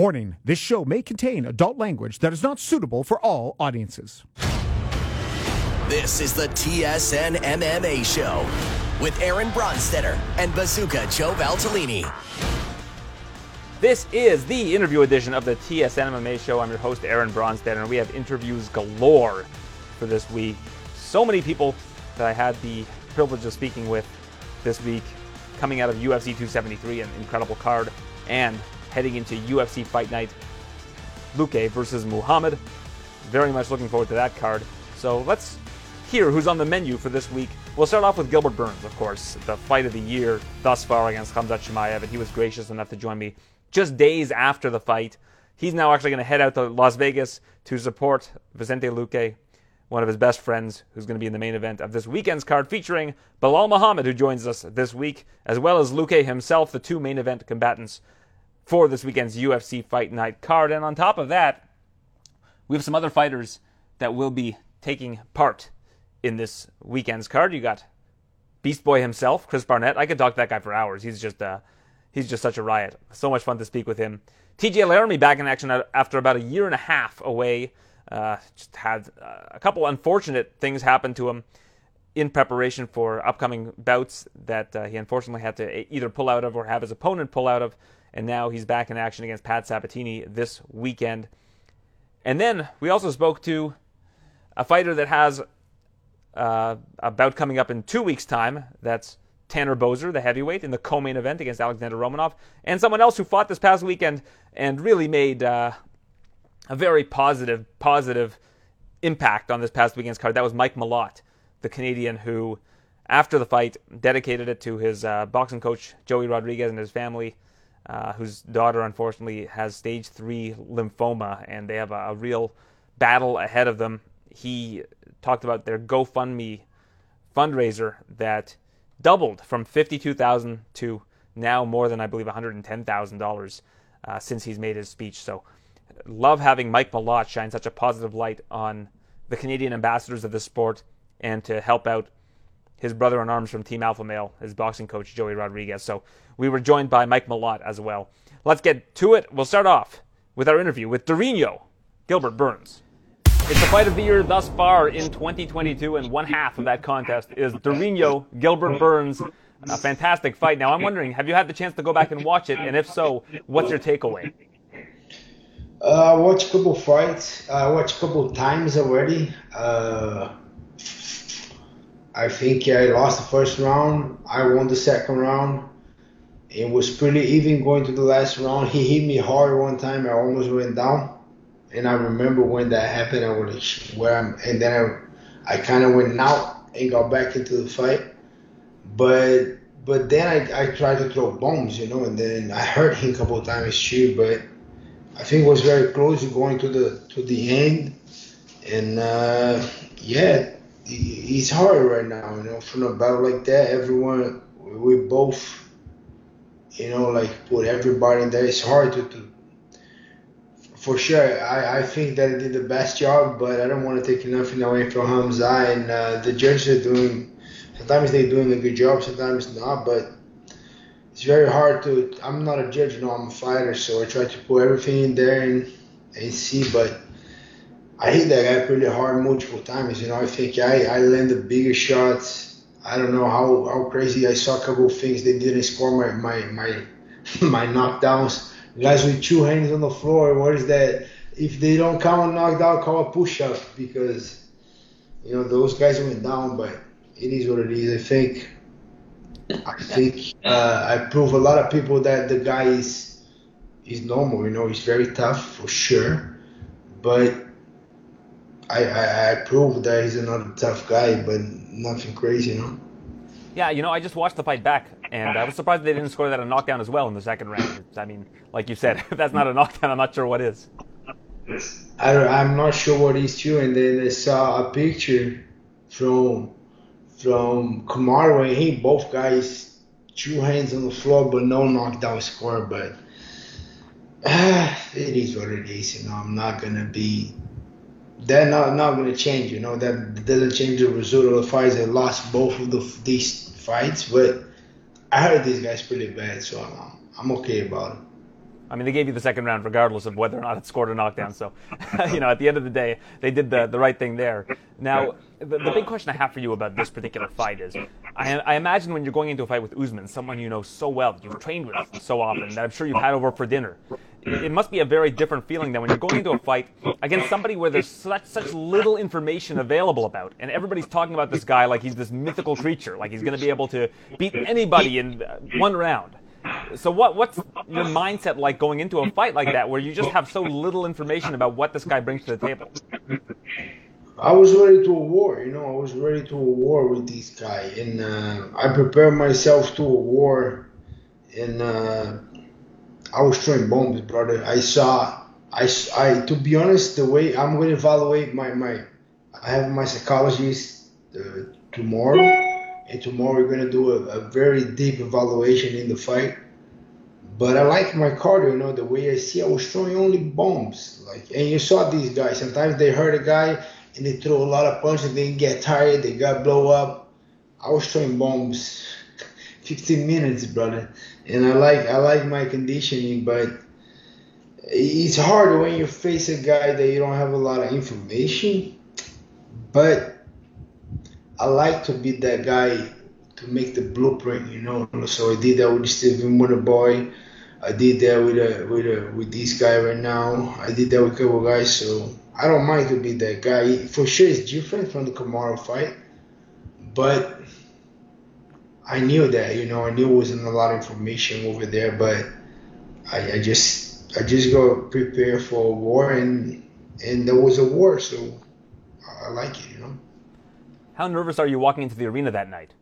Warning this show may contain adult language that is not suitable for all audiences. This is the TSN MMA Show with Aaron Bronsteter and Bazooka Joe Valtellini. This is the interview edition of the TSN MMA Show. I'm your host, Aaron Bronsteter, and we have interviews galore for this week. So many people that I had the privilege of speaking with this week coming out of UFC 273, an incredible card, and heading into UFC Fight Night, Luque versus Muhammad. Very much looking forward to that card. So let's hear who's on the menu for this week. We'll start off with Gilbert Burns, of course, the fight of the year thus far against Khamzat Chimaev, and he was gracious enough to join me just days after the fight. He's now actually going to head out to Las Vegas to support Vicente Luque, one of his best friends, who's going to be in the main event of this weekend's card, featuring Belal Muhammad, who joins us this week, as well as Luque himself, the two main event combatants for this weekend's UFC Fight Night card. And on top of that, we have some other fighters that will be taking part in this weekend's card. You got Beast Boy himself, Chris Barnett. I could talk to that guy for hours. He's just uh, he's just such a riot. So much fun to speak with him. TJ Laramie back in action after about a year and a half away. Uh, just had uh, a couple unfortunate things happen to him in preparation for upcoming bouts that uh, he unfortunately had to either pull out of or have his opponent pull out of. And now he's back in action against Pat Sabatini this weekend. And then we also spoke to a fighter that has uh, a bout coming up in two weeks' time. That's Tanner Boser, the heavyweight, in the co-main event against Alexander Romanov, and someone else who fought this past weekend and really made uh, a very positive, positive impact on this past weekend's card. That was Mike Malott, the Canadian who, after the fight, dedicated it to his uh, boxing coach Joey Rodriguez and his family, uh, whose daughter unfortunately has stage three lymphoma, and they have a, a real battle ahead of them. He talked about their GoFundMe fundraiser that doubled from fifty-two thousand to now more than I believe one hundred and ten thousand uh, dollars since he's made his speech. So, love having Mike Malott shine such a positive light on the Canadian ambassadors of the sport and to help out his brother in arms from Team Alpha Male, his boxing coach Joey Rodriguez. So we were joined by Mike Malott as well. Let's get to it. We'll start off with our interview with Durinho Gilbert Burns. It's the fight of the year thus far in 2022, and one half of that contest is Durinho Gilbert Burns. A fantastic fight. Now, I'm wondering, have you had the chance to go back and watch it? And if so, what's your takeaway? Uh, I watched a couple fights. I watched a couple times already. Uh, I think I lost the first round. I won the second round. It was pretty even going to the last round. He hit me hard one time. I almost went down and I remember when that happened. I was where I'm, and then I, I kind of went out and got back into the fight. But but then I, I tried to throw bombs, you know, and then I hurt him a couple of times too. But I think it was very close going to the to the end, and uh, yeah, it's hard right now, you know, from a battle like that. Everyone, we both, you know, like put everybody in there. It's hard to, to for sure, I, I think that I did the best job, but I don't want to take nothing away from Hamza. And uh, the judges are doing, sometimes they're doing a good job, sometimes not, but it's very hard to, I'm not a judge, you know, I'm a fighter, so I try to put everything in there and, and see, but I hit that guy pretty hard multiple times, you know, I think I, I landed bigger shots. I don't know how, how crazy I saw a couple of things. They didn't score my, my, my, my knockdowns guys with two hands on the floor. What is that? If they don't count a knockdown, call a push up because you know those guys went down. But it is what it is. I think. I think uh, I prove a lot of people that the guy is is normal. You know, he's very tough for sure, but I I, I proved that he's another tough guy, but nothing crazy. You know. Yeah, you know, I just watched the fight back, and I was surprised they didn't score that a knockdown as well in the second round. I mean, like you said, if that's not a knockdown, I'm not sure what is. I I'm not sure what is too. And then I saw a picture from from Kamaru and he both guys two hands on the floor, but no knockdown score. But uh, it is what it is. You know, I'm not gonna be. They're not not gonna change. You know, that doesn't change the result of the fights. They lost both of the, these fights, but I heard these guys pretty bad, so I'm, I'm okay about it. I mean, they gave you the second round regardless of whether or not it scored a knockdown. So, you know, at the end of the day, they did the, the right thing there. Now, the, the big question I have for you about this particular fight is I, I imagine when you're going into a fight with Usman, someone you know so well, that you've trained with so often, that I'm sure you've had over for dinner, it must be a very different feeling than when you're going into a fight against somebody where there's such such little information available about, and everybody's talking about this guy like he's this mythical creature, like he's going to be able to beat anybody in one round. So what what's your mindset like going into a fight like that, where you just have so little information about what this guy brings to the table? I was ready to a war, you know. I was ready to a war with this guy, and uh, I prepared myself to a war, and uh, I was throwing bombs, brother. I saw, I, I to be honest, the way I'm going to evaluate my my, I have my psychologist uh, tomorrow, and tomorrow we're going to do a, a very deep evaluation in the fight. But I like my cardio, you know, the way I see I was throwing only bombs. Like, and you saw these guys. Sometimes they hurt a guy and they throw a lot of punches. They get tired. They got blow up. I was throwing bombs, 15 minutes, brother. And I like I like my conditioning, but it's hard when you face a guy that you don't have a lot of information. But I like to be that guy to make the blueprint, you know. So I did that with Stephen Wonderboy. I did that with a, with a, with this guy right now. I did that with a couple guys, so I don't mind to be that guy. For sure, it's different from the Kamaru fight, but I knew that, you know, I knew it wasn't a lot of information over there, but I, I just I just go prepare for a war, and and there was a war, so I like it, you know. How nervous are you walking into the arena that night?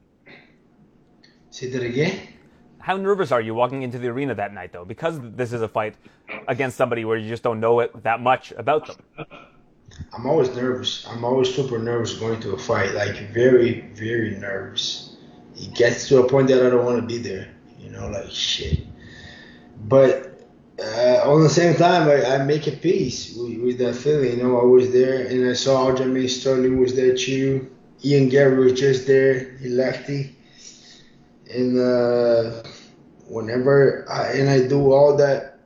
Say that again. How nervous are you walking into the arena that night, though? Because this is a fight against somebody where you just don't know it that much about them. I'm always nervous. I'm always super nervous going to a fight. Like very, very nervous. It gets to a point that I don't want to be there. You know, like shit. But uh, on the same time, I, I make a peace with, with, that feeling. You know, I was there and I saw Aljamain Sterling was there too. Ian Garry was just there. He lefty. And uh, whenever I, and I do all that,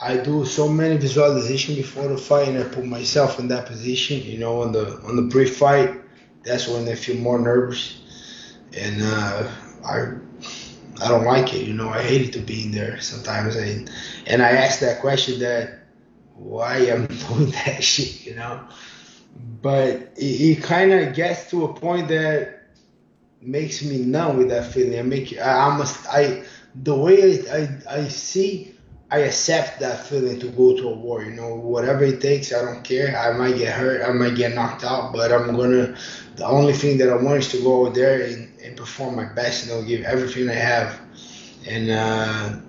I do so many visualization before the fight, and I put myself in that position. You know, on the on the pre-fight, that's when I feel more nervous, and uh, I I don't like it. You know, I hate it to be in there sometimes, and and I ask that question that why I'm doing that shit. You know, but it, it kind of gets to a point that makes me numb with that feeling. I make I, must I the way I, I I see I accept that feeling to go to a war. You know, whatever it takes, I don't care. I might get hurt, I might get knocked out, but I'm gonna. The only thing that I want is to go over there and perform my best. You know, give everything I have, and uh,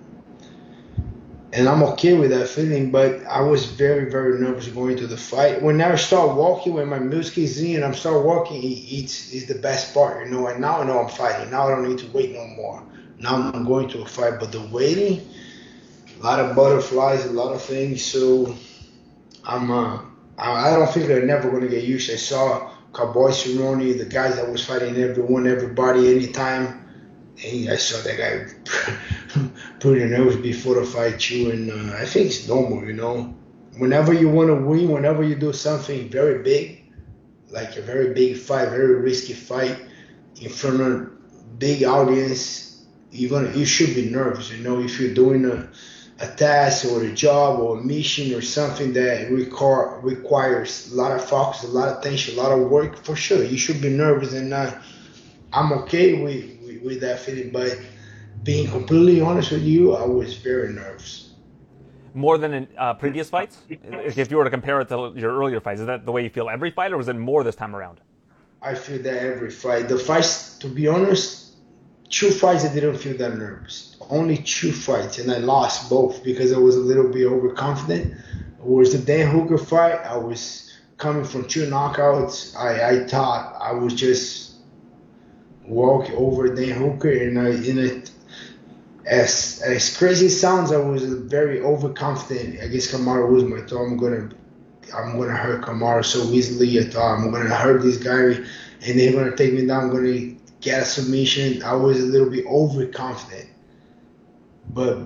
and I'm okay with that feeling. But I was very very nervous going to the fight. When I start walking, when my music is in, and I'm start walking, it's it's the best part. You know, and now I know I'm fighting. Now I don't need to wait no more. Now I'm going to a fight, but the waiting a lot of butterflies, a lot of things. So I'm uh, I don't think they're never going to get used. To I saw Cowboy Cerrone, the guys that was fighting everyone, everybody, anytime. I saw that guy pretty nervous before the fight too, and uh, I think it's normal, you know. Whenever you want to win, whenever you do something very big, like a very big fight, very risky fight in front of a big audience, you're gonna you should be nervous, you know. If you're doing a a task or a job or a mission or something that require, requires a lot of focus, a lot of attention, a lot of work, for sure, you should be nervous. And uh, I'm okay with, with, with, that feeling. But being completely honest with you, I was very nervous. More than in uh, previous fights? If you were to compare it to your earlier fights, is that the way you feel every fight, or was it more this time around? I feel that every fight. The fights, to be honest, two fights I didn't feel that nervous only two fights, and I lost both because I was a little bit overconfident. Was the Dan Hooker fight. I was coming from two knockouts. I, I thought I was just walk over Dan Hooker, and I in it. As as crazy as sounds, I was very overconfident against Kamara Usman. I thought I'm gonna I'm gonna hurt Kamara so easily. I thought I'm gonna hurt this guy, and they're gonna take me down. I'm gonna get a submission. I was a little bit overconfident but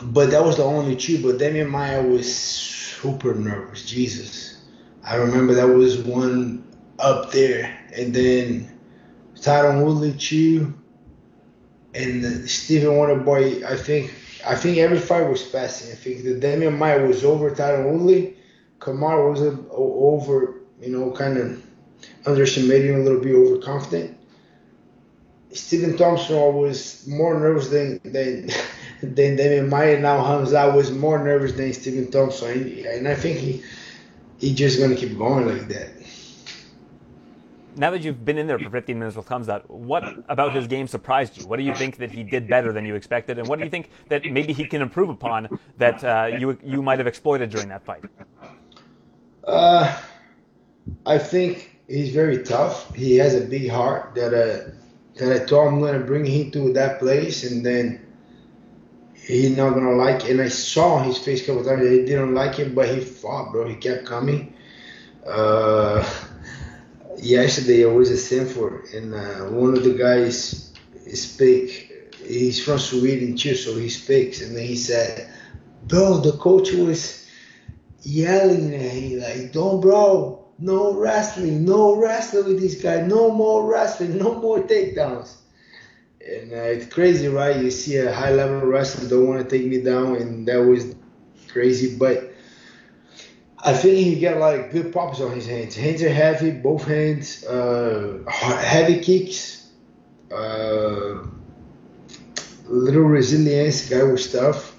but that was the only two. But Demian Maia was super nervous. Jesus, I remember that was one up there, and then Tyron Woodley too, and Stephen Wonderboy. I think I think every fight was passing. I think the Demian Maia was over Tyron Woodley. Kamaru was over, you know, kind of underestimating a little bit overconfident. Stephen Thompson was more nervous than than than Demian Maia. Now Hamza was more nervous than Stephen Thompson, and I think he he just gonna keep going like that. Now that you've been in there for 15 minutes with Hamza, what about his game surprised you? What do you think that he did better than you expected, and what do you think that maybe he can improve upon that uh, you you might have exploited during that fight? Uh, I think he's very tough. He has a big heart that uh, that I told I'm gonna bring him to that place, and then he's not gonna like it. And I saw his face a couple times. He didn't like it, but he fought, bro. He kept coming. Uh, yesterday I was at Sanford, and uh, one of the guys speak. He's from Sweden too, so he speaks, and then he said, "Bro, the coach was yelling at him like, "Don't, bro." No wrestling, no wrestling with this guy, no more wrestling, no more takedowns. And uh, it's crazy, right? You see a high level wrestler don't want to take me down, and that was crazy. But I think he got like good pops on his hands. Hands are heavy, both hands, uh, heavy kicks, uh, little resilience, guy was tough.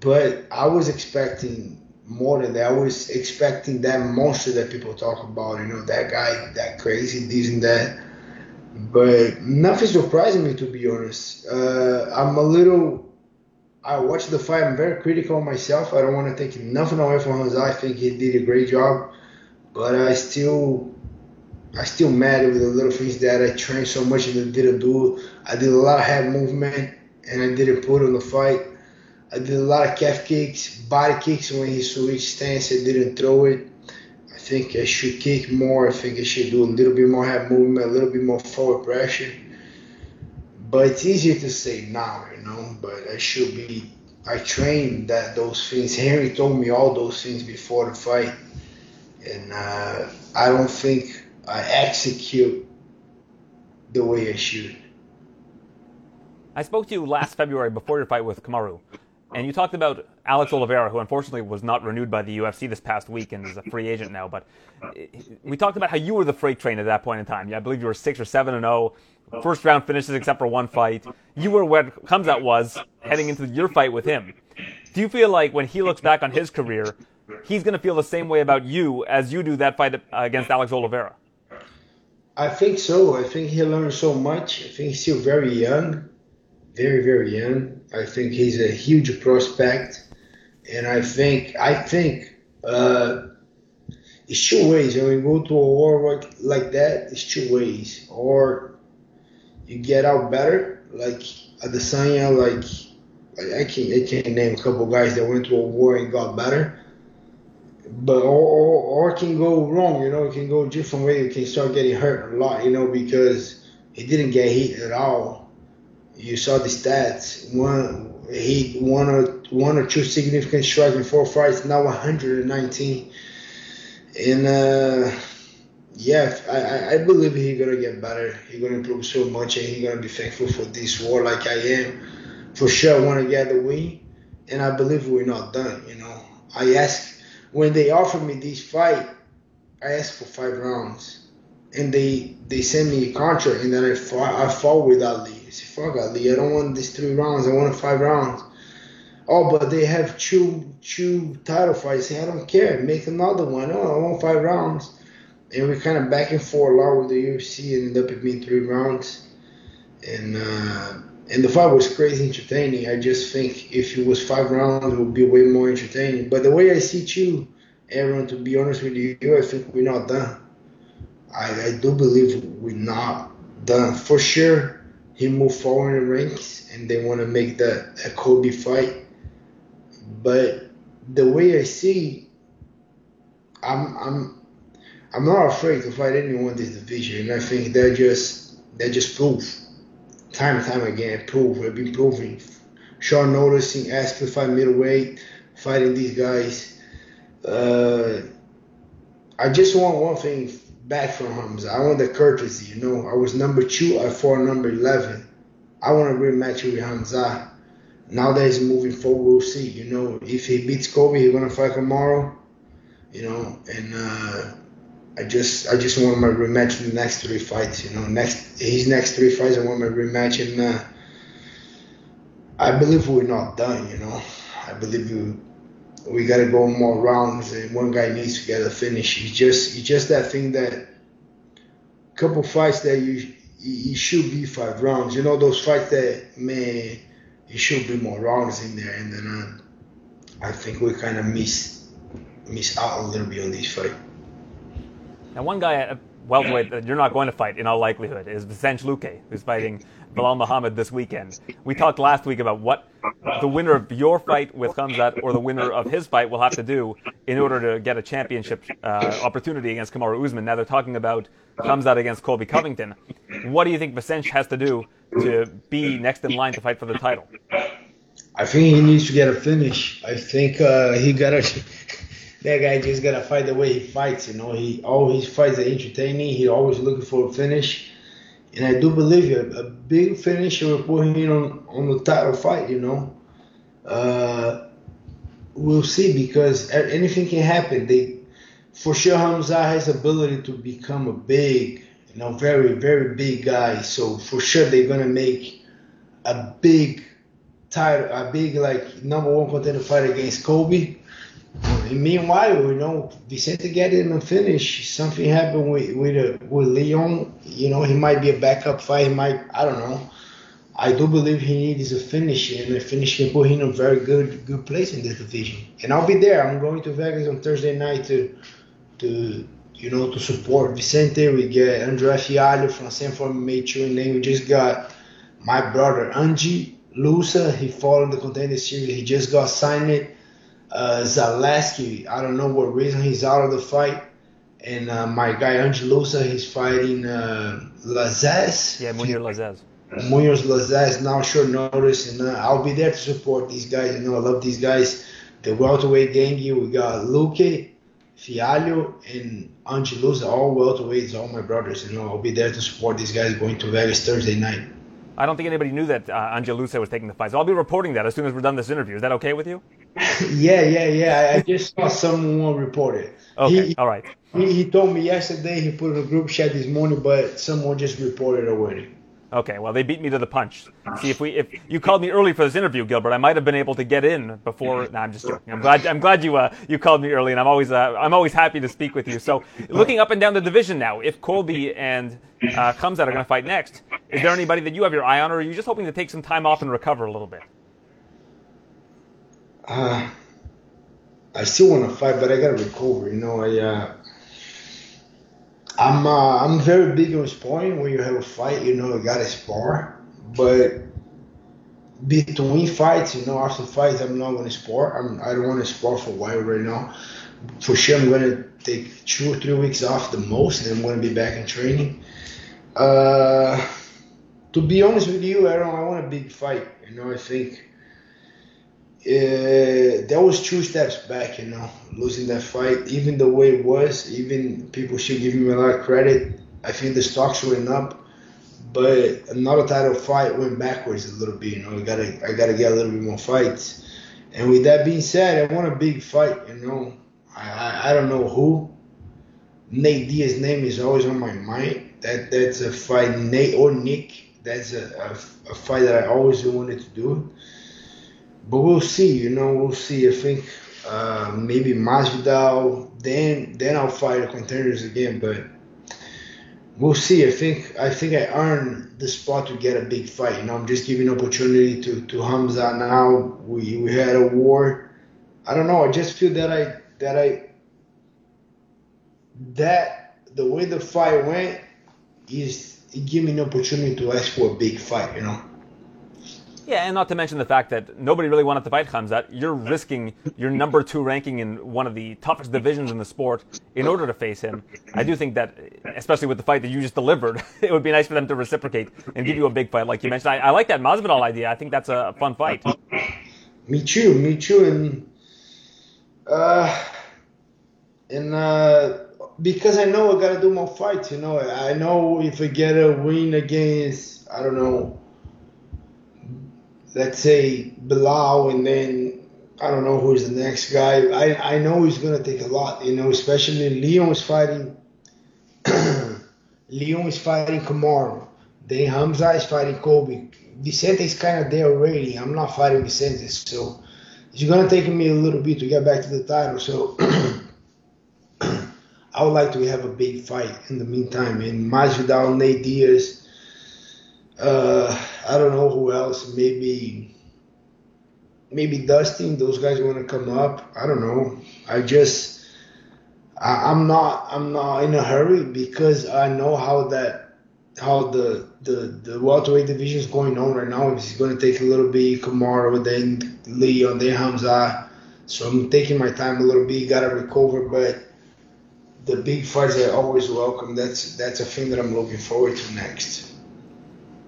But I was expecting more than that. I was expecting that monster that people talk about, you know, that guy, that crazy, this and that. But nothing surprising me, to be honest. Uh, I'm a little. I watched the fight. I'm very critical of myself. I don't want to take nothing away from Hamza. I think he did a great job, but I still, I still mad with the little things that I trained so much and didn't do. I did a lot of head movement and I didn't put on the fight. I did a lot of calf kicks, body kicks when he switched stance. I didn't throw it. I think I should kick more. I think I should do a little bit more head movement, a little bit more forward pressure. But it's easier to say now, you know. But I should be. I trained that those things. Henry told me all those things before the fight, and uh, I don't think I execute the way I should. I spoke to you last February before your fight with Kamaru, and you talked about Alex Oliveira, who unfortunately was not renewed by the UFC this past week and is a free agent now. But we talked about how you were the freight train at that point in time. I believe you were six or seven and zero, first round finishes except for one fight. You were where Khamzat was heading into your fight with him. Do you feel like when he looks back on his career, he's going to feel the same way about you as you do that fight against Alex Oliveira? I think so. I think he learned so much. I think he's still very young very very young. I think he's a huge prospect, and I think I think uh, it's two ways. When you go to a war like, like that, it's two ways. Or you get out better, like Adesanya, like, like I can I can name a couple guys that went to a war and got better. But or, or, or can go wrong, you know, it can go different way. You can start getting hurt a lot, you know, because he didn't get hit at all you saw the stats. One he one or one or two significant strikes in four fights. Now 119. And uh, yeah, I, I believe he's gonna get better. He's gonna improve so much, and he's gonna be thankful for this war like I am. For sure, I want to get the win, and I believe we're not done. You know, I asked when they offered me this fight, I asked for five rounds, and they they sent me a contract, and then I fought I fought with Ali fuck Ali, I don't want these three rounds. I want five rounds. Oh, but they have two two title fights. I don't care. Make another one. Oh, I want five rounds. And we kind of back and forth a lot with the UFC and ended up it being three rounds. And uh, and the fight was crazy entertaining. I just think if it was five rounds, it would be way more entertaining. But the way I see you, Aaron, to be honest with you, I think we're not done. I, I do believe we're not done. For sure, he moved forward in ranks and they want to make that a Kobe fight. But the way I see, I'm I'm I'm not afraid to fight anyone in this division, and I think that just that just proof time and time again prove have been proving short noticing, to fight middleweight, fighting these guys. Uh, I just want one thing back from Hamza. I want the courtesy, you know. I was number two, I fought number 11. I want a rematch with Hamza. Now that he's moving forward, we'll see. You know, if he beats Kobe, he's gonna fight tomorrow. You know, and uh, I just I just want my rematch in the next three fights. You know, next his next three fights, I want my rematch, and uh, I believe we're not done. You know, I believe we we got to go more rounds, and one guy needs to get a finish. It's just it's just that thing that a couple fights that you it should be five rounds. You know those fights that man, it should be more rounds in there, and then uh, I think we kind of miss miss out a little bit on this fight. Now, one guy at welterweight that you're not going to fight in all likelihood is Vicente Luque, who's fighting Belal Muhammad this weekend. We talked last week about what the winner of your fight with Khamzat or the winner of his fight will have to do in order to get a championship uh, opportunity against Kamaru Usman. Now they're talking about Khamzat against Colby Covington. What do you think Vicente has to do to be next in line to fight for the title? I think he needs to get a finish. I think uh, he got to that guy just gotta fight the way he fights. You know, he all his fights are entertaining. He always looking for a finish, and I do believe a, big finish will put him on on the title fight. You know, uh, we'll see because anything can happen. They for sure Hamza has ability to become a big, you know, very very big guy. So for sure they're gonna make a big title, a big like number one contender fight against and meanwhile, you know, Vicente get in and finish. Something happened with with, uh, with Leon. You know, he might be a backup fight. He might, I don't know. I do believe he needs a finish, and a finish can put him in a very good good place in this division. And I'll be there. I'm going to Vegas on Thursday night to to you know to support Vicente. We get André Fialho from Sanford Made and then we just got my brother Ange Loosa. He fought in the contender series. He just got signed uh, Zaleski, I don't know what reason he's out of the fight. And uh, my guy Ange Loosa, he's fighting uh, Lazzez. Yeah, Munir Lazzez. Munir Lazzez now short notice, and uh, I'll be there to support these guys. You know, I love these guys. The welterweight gangy, we got Luque, Fialho, and Ange Loosa, all welterweights, all my brothers. You know, I'll be there to support these guys going to Vegas Thursday night. I don't think anybody knew that uh, Ange Loosa was taking the fight, so I'll be reporting that as soon as we're done this interview. Is that okay with you? yeah, yeah, yeah. I just saw someone report it. Okay, he, all right. He, he told me yesterday. He put in a group chat this morning, but someone just reported already. Okay, well they beat me to the punch. See if we if you called me early for this interview, Gilbert, I might have been able to get in before. No, I'm just joking. I'm glad I'm glad you uh, you called me early, and I'm always uh, I'm always happy to speak with you. So looking up and down the division now, if Colby and uh, Khamzat are going to fight next, is there anybody that you have your eye on, or are you just hoping to take some time off and recover a little bit? Uh, I still want to fight, but I got to recover. You know, I uh, I'm uh, I'm very big on sparring. When you have a fight, you know, you got to spar. But between fights, you know, after fights, I'm not to spar. I'm I don't want to spar for a while right now. For sure, I'm to take two or three weeks off the most, and I'm to be back in training. Uh, to be honest with you, Aaron, I want a big fight. You know, I think uh, that was two steps back, you know, losing that fight, even the way it was, even people should give me a lot of credit. I think the stocks went up, but another title fight went backwards a little bit. You know, I gotta I gotta get a little bit more fights. And with that being said, I want a big fight. You know, I I, I don't know who. Nate Diaz's name is always on my mind. That that's a fight. Nate or Nick. That's a, a, a fight that I always wanted to do but we'll see. You know, we'll see. I think uh, maybe Masvidal. Then then I'll fight the contenders again. But we'll see. I think I think I earned the spot to get a big fight. You know, I'm just giving opportunity to to Hamza now. We we had a war. I don't know. I just feel that I that I that the way the fight went is it gave me an opportunity to ask for a big fight. You know. Yeah, and not to mention the fact that nobody really wanted to fight Khamzat. You're risking your number two ranking in one of the toughest divisions in the sport in order to face him. I do think that, especially with the fight that you just delivered, it would be nice for them to reciprocate and give you a big fight, like you mentioned. I, I like that Masvidal idea. I think that's a fun fight. Me too. Me too. And uh, and uh, because I know I gotta do more fights. You know, I know if I get a win against, I don't know let's say Belal and then I don't know who's the next guy. I, I know he's gonna take a lot, you know, especially Leon is fighting Leon is fighting Kamaru. Then Hamza is fighting Kobe. Vicente is kind of there already. I'm not fighting Vicente, so it's gonna take me a little bit to get back to the title. So I would like to have a big fight in the meantime. And Masvidal, Nate Diaz, uh, I don't know who else. Maybe maybe Dustin. Those guys want to come up. I don't know. I just I, I'm not I'm not in a hurry because I know how that how the the the welterweight division is going on right now. It's going to take a little bit. Kamaru, then Leon, then Hamza. So I'm taking my time a little bit. Got to recover, but the big fights are always welcome. That's that's a thing that I'm looking forward to next.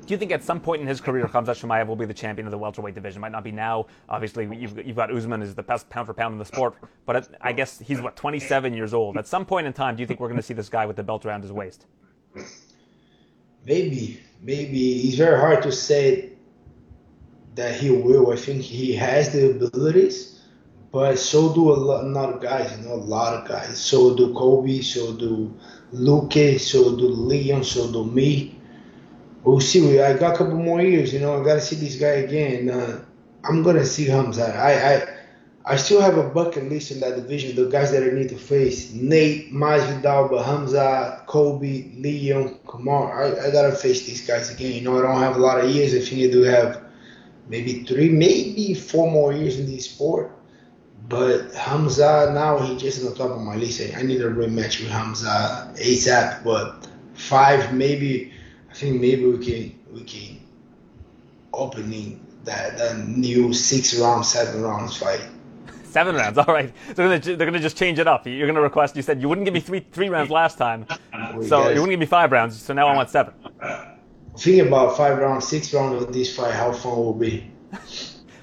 Do you think at some point in his career, Khamzat Chimaev will be the champion of the welterweight division? Might not be now. Obviously, you've, you've got Usman is the best pound for pound in the sport, but I guess he's what 27 years old. At some point in time, do you think we're going to see this guy with the belt around his waist? Maybe, maybe. It's very hard to say that he will. I think he has the abilities, but so do a lot, of guys. You know, a lot of guys. So do Kobe. So do Luke. So do Leon. So do me we'll see. I got a couple more years, you know. I got to see this guy again. Uh, I'm gonna see Hamza. I, I I still have a bucket list in that division. The guys that I need to face: Nate, Masvidal, Hamza, Kobe, Leon, Kamar. I, I gotta face these guys again. You know, I don't have a lot of years. I think I do have maybe three, maybe four more years in this sport. But Hamza now he just on the top of my list. I need a rematch with Hamza ASAP. But five, maybe think maybe we can we can opening that that new six round, seven rounds fight. Seven rounds, all right. So they're gonna, they're gonna just change it up. You're gonna request. You said you wouldn't give me three three rounds last time, so you wouldn't give me five rounds. So now I want seven. Think about five rounds, six rounds of this fight. How fun will be?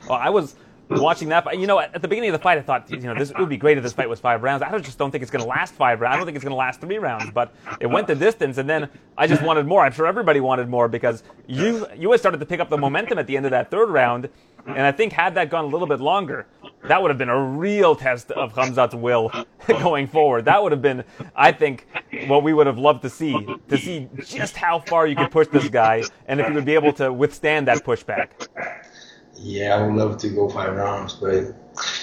well, I was watching that fight. You know, at the beginning of the fight, I thought, you know, this would be great if this fight was five rounds. I just don't think it's going to last five rounds. I don't think it's going to last three rounds. But it went the distance, and then I just wanted more. I'm sure everybody wanted more because you you had started to pick up the momentum at the end of that third round, and I think had that gone a little bit longer, that would have been a real test of Khamzat's will going forward. That would have been, I think, what we would have loved to see to see just how far you could push this guy, and if he would be able to withstand that pushback. Yeah, I would love to go five rounds, but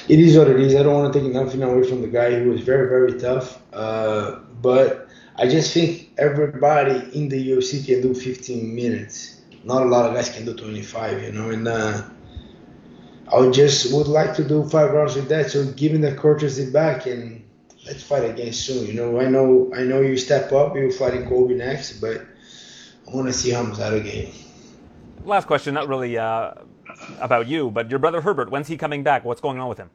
it is what it is. I don't want to take nothing away from the guy. He was very, very tough. Uh, but I just think everybody in the UFC can do 15 minutes. Not a lot of guys can do 25, you know. And uh, I just would like to do five rounds with that. So giving the courtesy back and let's fight again soon. You know, I know, I know you step up. You're fighting Kobe next, but I want to see Hamza again. Last question, not really. Uh about you, but your brother Herbert, when's he coming back? What's going on with him?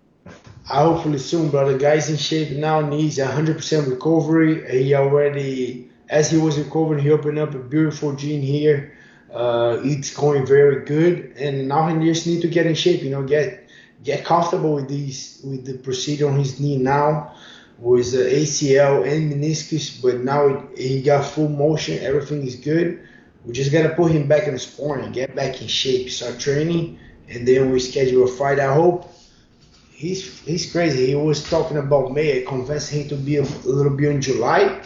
I hopefully soon, brother. Guy's in shape now, needs 100% recovery. He already, as he was recovering, he opened up a beautiful gym here. Uh, it's going very good, and now he just need to get in shape. You know, get get comfortable with these with the procedure on his knee now, with ACL and meniscus. But now he got full motion. Everything is good. We just gotta put him back in the sparring, get back in shape, start training, and then we schedule a fight. I hope he's he's crazy. He was talking about May. I convinced him to be a, a little bit in July,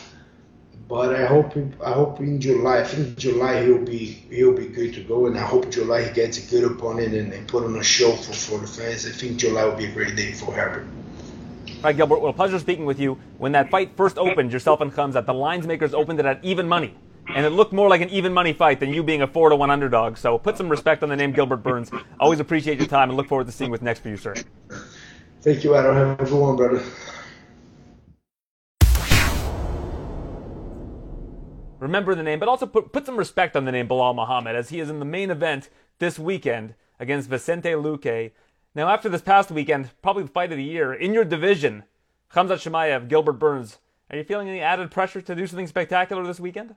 but I hope I hope in July. I think July he'll be he'll be good to go, and I hope July he gets a good opponent and, and put on a show for, for the fans. I think July will be a great day for Herbert. All right, Gilbert. Well, pleasure speaking with you. When that fight first opened, yourself and Khamzat, the lines makers opened it at even money and it looked more like an even money fight than you being a four to one underdog. So put some respect on the name Gilbert Burns. Always appreciate your time and look forward to seeing what's next for you, sir. Thank you, Adam. Have a good one, brother. Remember the name, but also put, put some respect on the name Belal Muhammad as he is in the main event this weekend against Vicente Luque. Now, after this past weekend, probably the fight of the year in your division, Khamzat Chimaev, Gilbert Burns. Are you feeling any added pressure to do something spectacular this weekend?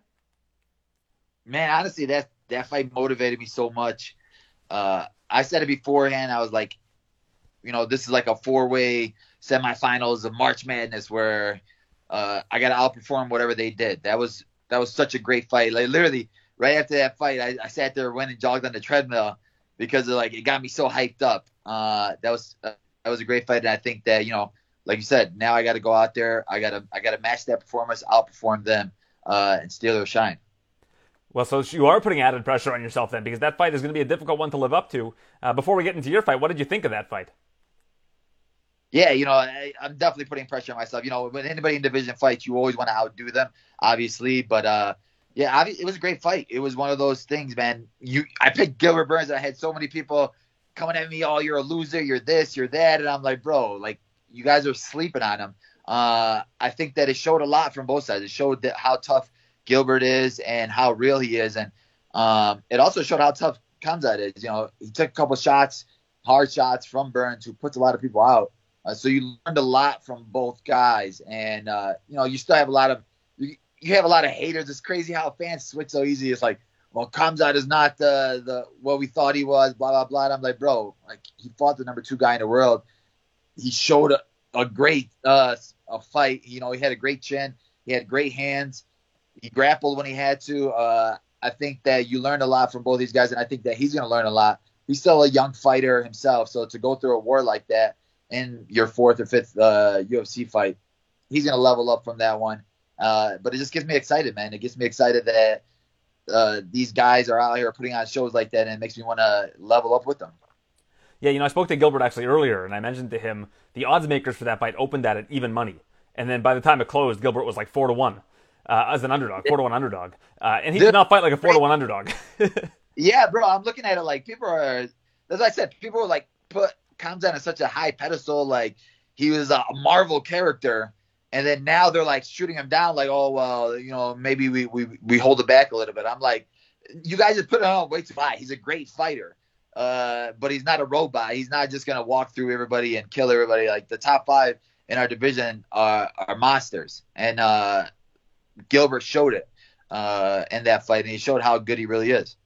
Man, honestly, that that fight motivated me so much. Uh, I said it beforehand. I was like, you know, this is like a four-way semifinals of March Madness where uh, I got to outperform whatever they did. That was that was such a great fight. Like literally, right after that fight, I, I sat there, went and jogged on the treadmill because of, like it got me so hyped up. Uh, that was uh, that was a great fight, and I think that you know, like you said, now I got to go out there. I gotta I gotta match that performance, outperform them, uh, and steal their shine. Well, so you are putting added pressure on yourself then, because that fight is going to be a difficult one to live up to. Uh, before we get into your fight, what did you think of that fight? Yeah, you know, I, am definitely putting pressure on myself. You know, when anybody in division fights, you always want to outdo them, obviously. But uh, yeah, it was a great fight. It was one of those things, man. You, I picked Gilbert Burns. I had so many people coming at me, "Oh, you're a loser. You're this. You're that," and I'm like, bro, like you guys are sleeping on him. Uh, I think that it showed a lot from both sides. It showed that how tough Gilbert is and how real he is. And um, it also showed how tough Khamzat is. You know, he took a couple shots, hard shots from Burns, who puts a lot of people out. Uh, so you learned a lot from both guys, and uh, you know you still have a lot of you, you, have a lot of haters. It's crazy how fans switch so easy. It's like, well, Khamzat is not the the what we thought he was. Blah blah blah. And I'm like, bro, like he fought the number two guy in the world. He showed a, a great uh, a fight. You know, he had a great chin. He had great hands. He grappled when he had to. Uh, I think that you learned a lot from both these guys, and I think that he's going to learn a lot. He's still a young fighter himself, so to go through a war like that in your fourth or fifth uh, UFC fight, he's going to level up from that one. Uh, but it just gets me excited, man. It gets me excited that uh, these guys are out here putting on shows like that, and it makes me want to level up with them. Yeah, you know, I spoke to Gilbert actually earlier, and I mentioned to him the odds makers for that fight opened that at even money, and then by the time it closed, Gilbert was like four to one uh, as an underdog, four to one underdog, uh, and he did not fight like a four to one underdog. yeah, bro, I'm looking at it like people are, as I said, people are like put comes on such a high pedestal, like he was a Marvel character, and then now they're like shooting him down, like, oh well, you know, maybe we we we hold it back a little bit. I'm like, you guys just put it on way too high. He's a great fighter. Uh, but he's not a robot. He's not just gonna walk through everybody and kill everybody. Like the top five in our division are are monsters, and uh, Gilbert showed it uh, in that fight, and he showed how good he really is.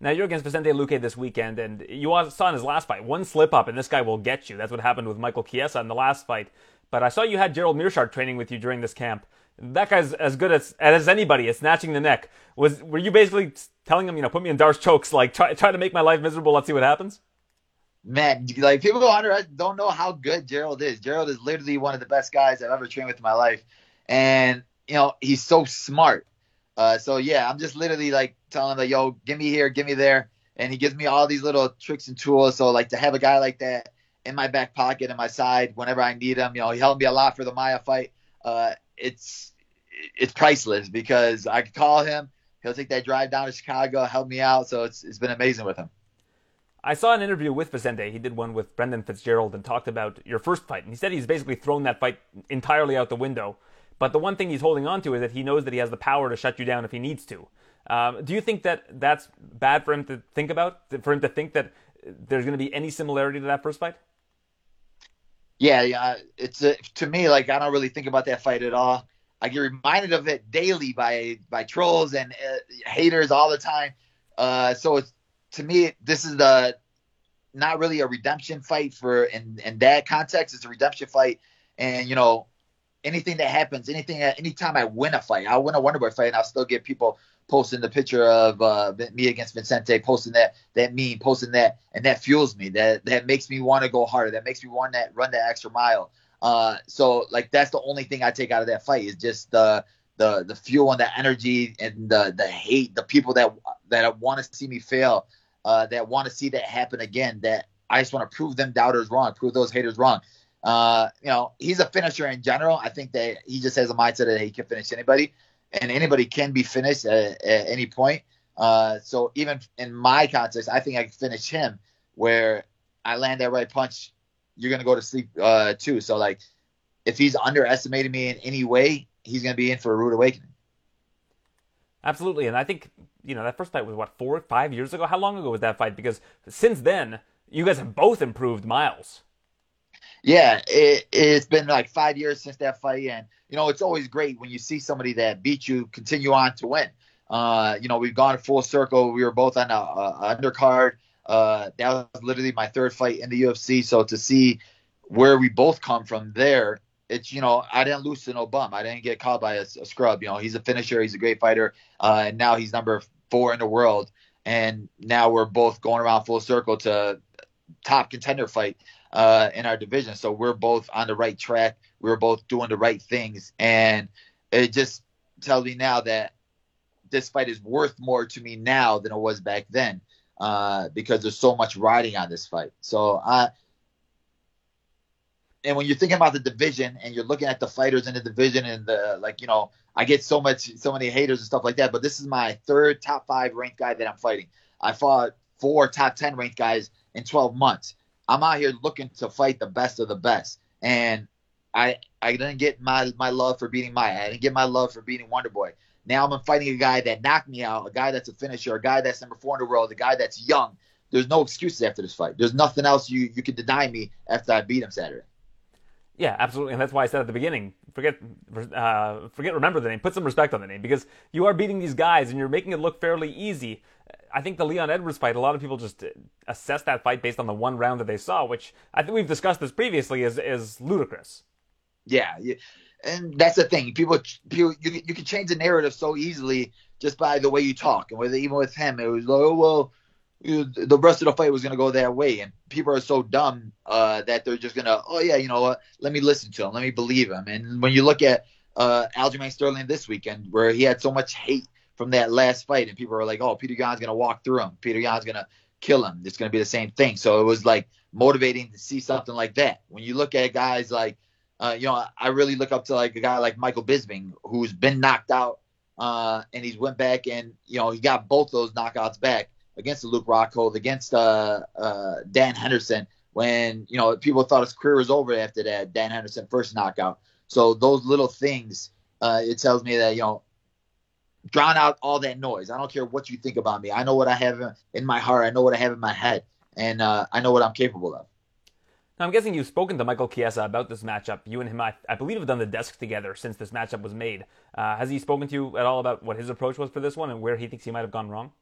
Now you're against Vicente Luque this weekend, and you saw in his last fight one slip up, and this guy will get you. That's what happened with Michael Chiesa in the last fight. But I saw you had Gerald Meerschaert training with you during this camp. That guy's as good as as anybody at snatching the neck. Was were you basically telling him, you know, put me in D'Arce chokes, like try try to make my life miserable? Let's see what happens. Man, like people go under don't know how good Gerald is. Gerald is literally one of the best guys I've ever trained with in my life, and you know, he's so smart. Uh, so yeah, I'm just literally like telling him like, yo, give me here, give me there, and he gives me all these little tricks and tools. So like to have a guy like that in my back pocket, in my side, whenever I need him, you know, he helped me a lot for the Maia fight. Uh, it's it's priceless because I could call him. He'll take that drive down to Chicago, help me out. So it's it's been amazing with him. I saw an interview with Vicente. He did one with Brendan Fitzgerald and talked about your first fight. And he said he's basically thrown that fight entirely out the window but the one thing he's holding on to is that he knows that he has the power to shut you down if he needs to. Um, do you think that that's bad for him to think about? For him to think that there's going to be any similarity to that first fight? Yeah, yeah. It's a, to me like I don't really think about that fight at all. I get reminded of it daily by by trolls and uh, haters all the time. Uh, so it's to me this is the not really a redemption fight for in in that context. It's a redemption fight, and you know anything that happens, anything, anytime I win a fight, I'll win a Wonderboy fight, and I'll still get people posting the picture of uh, me against Vicente, posting that that meme, posting that, and that fuels me. That that makes me want to go harder. That makes me want that run that extra mile. Uh, so like that's the only thing I take out of that fight is just the the the fuel and the energy and the the hate, the people that that want to see me fail, uh, that want to see that happen again. That I just want to prove them doubters wrong, prove those haters wrong. Uh, you know, he's a finisher in general. I think that he just has a mindset that he can finish anybody, and anybody can be finished at, at any point. Uh, so even in my context, I think I can finish him. Where I land that right punch, you're gonna go to sleep uh, too. So like, if he's underestimating me in any way, he's gonna be in for a rude awakening. Absolutely, and I think you know, that first fight was what four, five years ago. How long ago was that fight? Because since then, you guys have both improved miles. Yeah, it, it's been like five years since that fight, and you know it's always great when you see somebody that beat you continue on to win. Uh, you know, we've gone full circle. We were both on a, a undercard. Uh, that was literally my third fight in the UFC. So to see where we both come from there, it's you know I didn't lose to no bum. I didn't get caught by a, a scrub. You know, he's a finisher. He's a great fighter, uh, and now he's number four in the world. And now we're both going around full circle to top contender fight uh, in our division. So we're both on the right track. We're both doing the right things, and it just tells me now that this fight is worth more to me now than it was back then uh, because there's so much riding on this fight. So I. And when you're thinking about the division and you're looking at the fighters in the division and the like, you know, I get so much, so many haters and stuff like that. But this is my third top five ranked guy that I'm fighting. I fought four top ten ranked guys in 12 months. I'm out here looking to fight the best of the best, and I I didn't get my my love for beating Maia. I didn't get my love for beating Wonder Boy. Now I'm fighting a guy that knocked me out, a guy that's a finisher, a guy that's number four in the world, a guy that's young. There's no excuses after this fight. There's nothing else you you can deny me after I beat him Saturday. Yeah, absolutely, and that's why I said at the beginning, forget, uh, forget, remember the name, put some respect on the name because you are beating these guys and you're making it look fairly easy. I think the Leon Edwards fight, a lot of people just assess that fight based on the one round that they saw, which I think we've discussed this previously, is is ludicrous. Yeah, and that's the thing. People, people, you you can change the narrative so easily just by the way you talk, and with even with him, it was like, oh well, the rest of the fight was going to go that way. And people are so dumb uh, that they're just going to, oh, yeah, you know what? Let me listen to him. Let me believe him. And when you look at uh, Aljamain Sterling this weekend, where he had so much hate from that last fight, and people were like, oh, Petr Yan's to walk through him. Petr Yan's to kill him. It's to be the same thing. So it was like motivating to see something like that. When you look at guys like, uh, you know, I really look up to like a guy like Michael Bisping, who's been knocked out, uh, and he's went back and you know he got both those knockouts back against Luke Rockhold, against uh, uh, Dan Henderson, when you know people thought his career was over after that Dan Henderson first knockout. So those little things, uh, it tells me that you know, drown out all that noise. I don't care what you think about me. I know what I have in my heart. I know what I have in my head, and uh, I know what I'm capable of. Now, I'm guessing you've spoken to Michael Chiesa about this matchup. You and him, I, I believe, have done the desk together since this matchup was made. Uh, has he spoken to you at all about what his approach was for this one and where he thinks he might have gone wrong?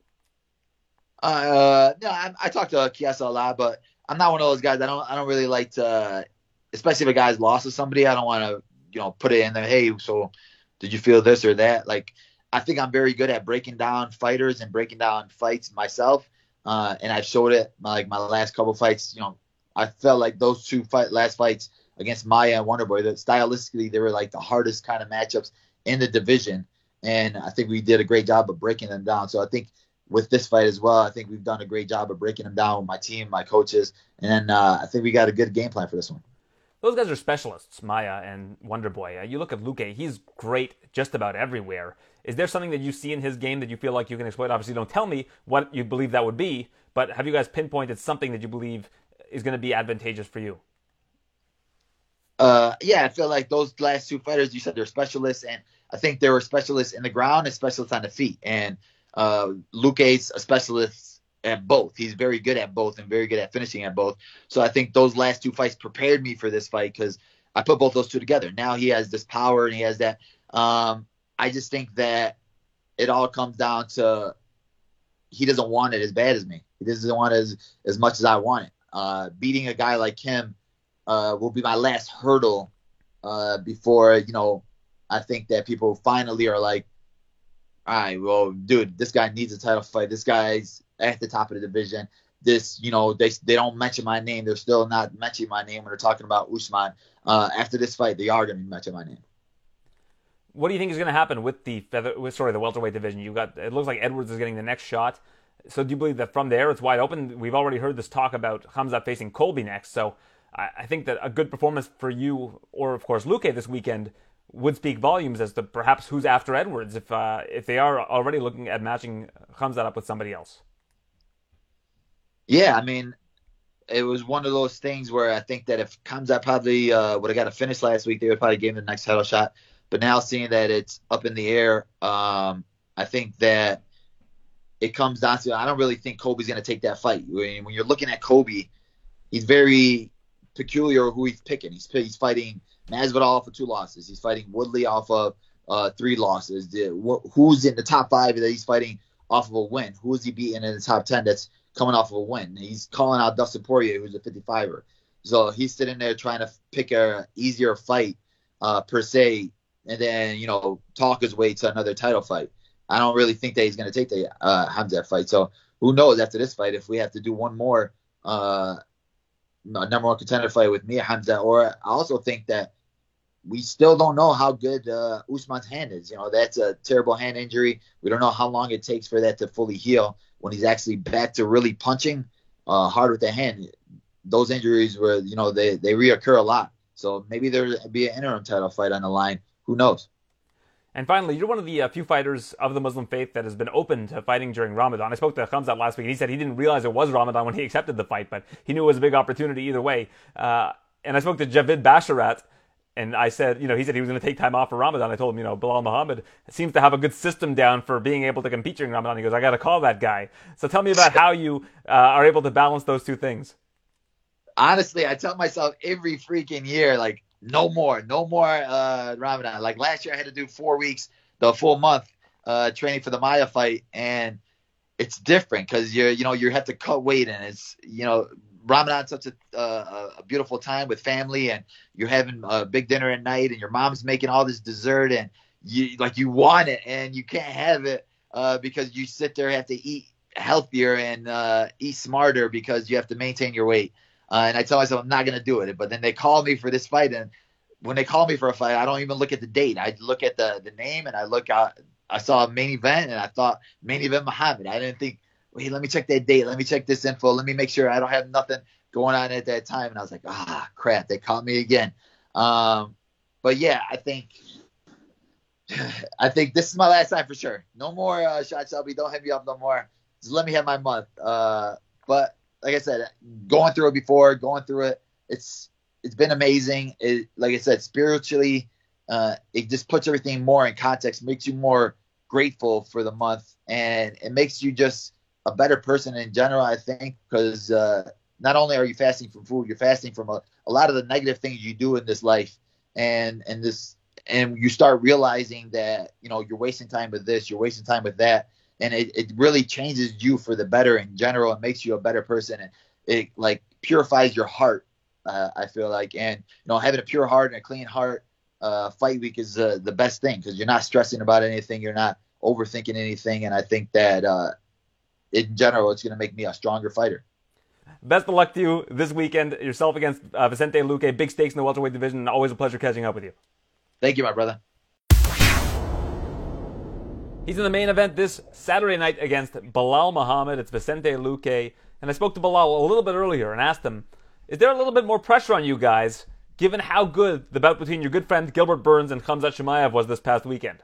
Uh, no, I, I talk to Chiesa a lot, but I'm not one of those guys. I don't, I don't really like to, especially if a guy's lost to somebody. I don't want to, you know, put it in there. Hey, so did you feel this or that? Like, I think I'm very good at breaking down fighters and breaking down fights myself. Uh, and I've showed it like my last couple fights. You know, I felt like those two fight last fights against Maia and Wonderboy, that stylistically they were like the hardest kind of matchups in the division. And I think we did a great job of breaking them down. So I think with this fight as well. I think we've done a great job of breaking them down with my team, my coaches, and uh, I think we got a good game plan for this one. Those guys are specialists, Maia and Wonderboy. Uh, you look at Luke; he's great just about everywhere. Is there something that you see in his game that you feel like you can exploit? Obviously, don't tell me what you believe that would be, but have you guys pinpointed something that you believe is going to be advantageous for you? Uh, yeah, I feel like those last two fighters, you said they're specialists, and I think they were specialists in the ground and specialists on the feet. And uh, Luque's a specialist at both. He's very good at both and very good at finishing at both. So I think those last two fights prepared me for this fight because I put both those two together. Now he has this power and he has that. Um, I just think that it all comes down to he doesn't want it as bad as me. He doesn't want it as as much as I want it. Uh, beating a guy like him uh, will be my last hurdle uh, before you know. I think that people finally are like, all right, well, dude, this guy needs a title fight. This guy's at the top of the division. This, you know, they they don't mention my name. They're still not mentioning my name when they're talking about Usman. Uh, after this fight, they are going to be mentioning my name. What do you think is going to happen with the feather? With, sorry, the welterweight division. You got. It looks like Edwards is getting the next shot. So do you believe that from there it's wide open? We've already heard this talk about Hamza facing Colby next. So I, I think that a good performance for you, or of course Luque this weekend, would speak volumes as to perhaps who's after Edwards if uh, if they are already looking at matching Khamzat up with somebody else. Yeah, I mean, it was one of those things where I think that if Khamzat probably uh, would have got a finish last week, they would probably give him the next title shot. But now seeing that it's up in the air, um, I think that it comes down to I don't really think Colby's going to take that fight. When, when you're looking at Colby, he's very peculiar who he's picking. He's he's fighting Masvidal for two losses. He's fighting Woodley off of uh, three losses. Who's in the top five that he's fighting off of a win? Who is he beating in the top ten that's coming off of a win? He's calling out Dustin Poirier, who's a 55er. So he's sitting there trying to pick a easier fight uh, per se, and then you know talk his way to another title fight. I don't really think that he's going to take the uh, fight. So who knows after this fight if we have to do one more uh, number one contender fight with Mir Hamza, or I also think that we still don't know how good uh, Usman's hand is. You know, that's a terrible hand injury. We don't know how long it takes for that to fully heal when he's actually back to really punching uh, hard with the hand. Those injuries were, you know, they, they reoccur a lot. So maybe there'll be an interim title fight on the line. Who knows? And finally, you're one of the uh, few fighters of the Muslim faith that has been open to fighting during Ramadan. I spoke to Khamzat last week, and he said he didn't realize it was Ramadan when he accepted the fight, but he knew it was a big opportunity either way. Uh, and I spoke to Javid Basharat, and I said, you know, he said he was going to take time off for Ramadan. I told him, you know, Belal Muhammad seems to have a good system down for being able to compete during Ramadan. He goes, I got to call that guy. So tell me about how you uh, are able to balance those two things. Honestly, I tell myself every freaking year, like, no more, no more uh, Ramadan. Like last year, I had to do four weeks, the full month uh, training for the Maia fight, and it's different because you're, you know, you have to cut weight, and it's, you know, Ramadan's such a, uh, a beautiful time with family, and you're having a big dinner at night, and your mom's making all this dessert, and you like you want it, and you can't have it uh, because you sit there and have to eat healthier and uh, eat smarter because you have to maintain your weight. Uh, and I tell myself I'm not gonna do it, but then they call me for this fight, and when they call me for a fight, I don't even look at the date. I look at the the name, and I look out. I saw a main event, and I thought main event Muhammad. I didn't think wait, let me check that date. Let me check this info. Let me make sure I don't have nothing going on at that time. And I was like, ah, crap, they caught me again. Um, but yeah, I think I think this is my last time for sure. No more uh, Sean Shelby. Don't hit me up no more. Just let me have my month. Uh, but like I said, going through it before, going through it, it's it's been amazing. It, like I said, spiritually, uh, it just puts everything more in context, makes you more grateful for the month, and it makes you just a better person in general. I think because uh, not only are you fasting from food, you're fasting from a, a lot of the negative things you do in this life, and and this and you start realizing that you know you're wasting time with this, you're wasting time with that, and it, it really changes you for the better in general. It makes you a better person, and it like purifies your heart. Uh, I feel like, and you know, having a pure heart and a clean heart, uh, fight week is uh, the best thing because you're not stressing about anything, you're not overthinking anything, and I think that uh, in general, it's going to make me a stronger fighter. Best of luck to you this weekend. Yourself against uh, Vicente Luque. Big stakes in the welterweight division. Always a pleasure catching up with you. Thank you, my brother. He's in the main event this Saturday night against Belal Muhammad. It's Vicente Luque. And I spoke to Belal a little bit earlier and asked him, is there a little bit more pressure on you guys, given how good the bout between your good friend Gilbert Burns and Khamzat Chimaev was this past weekend?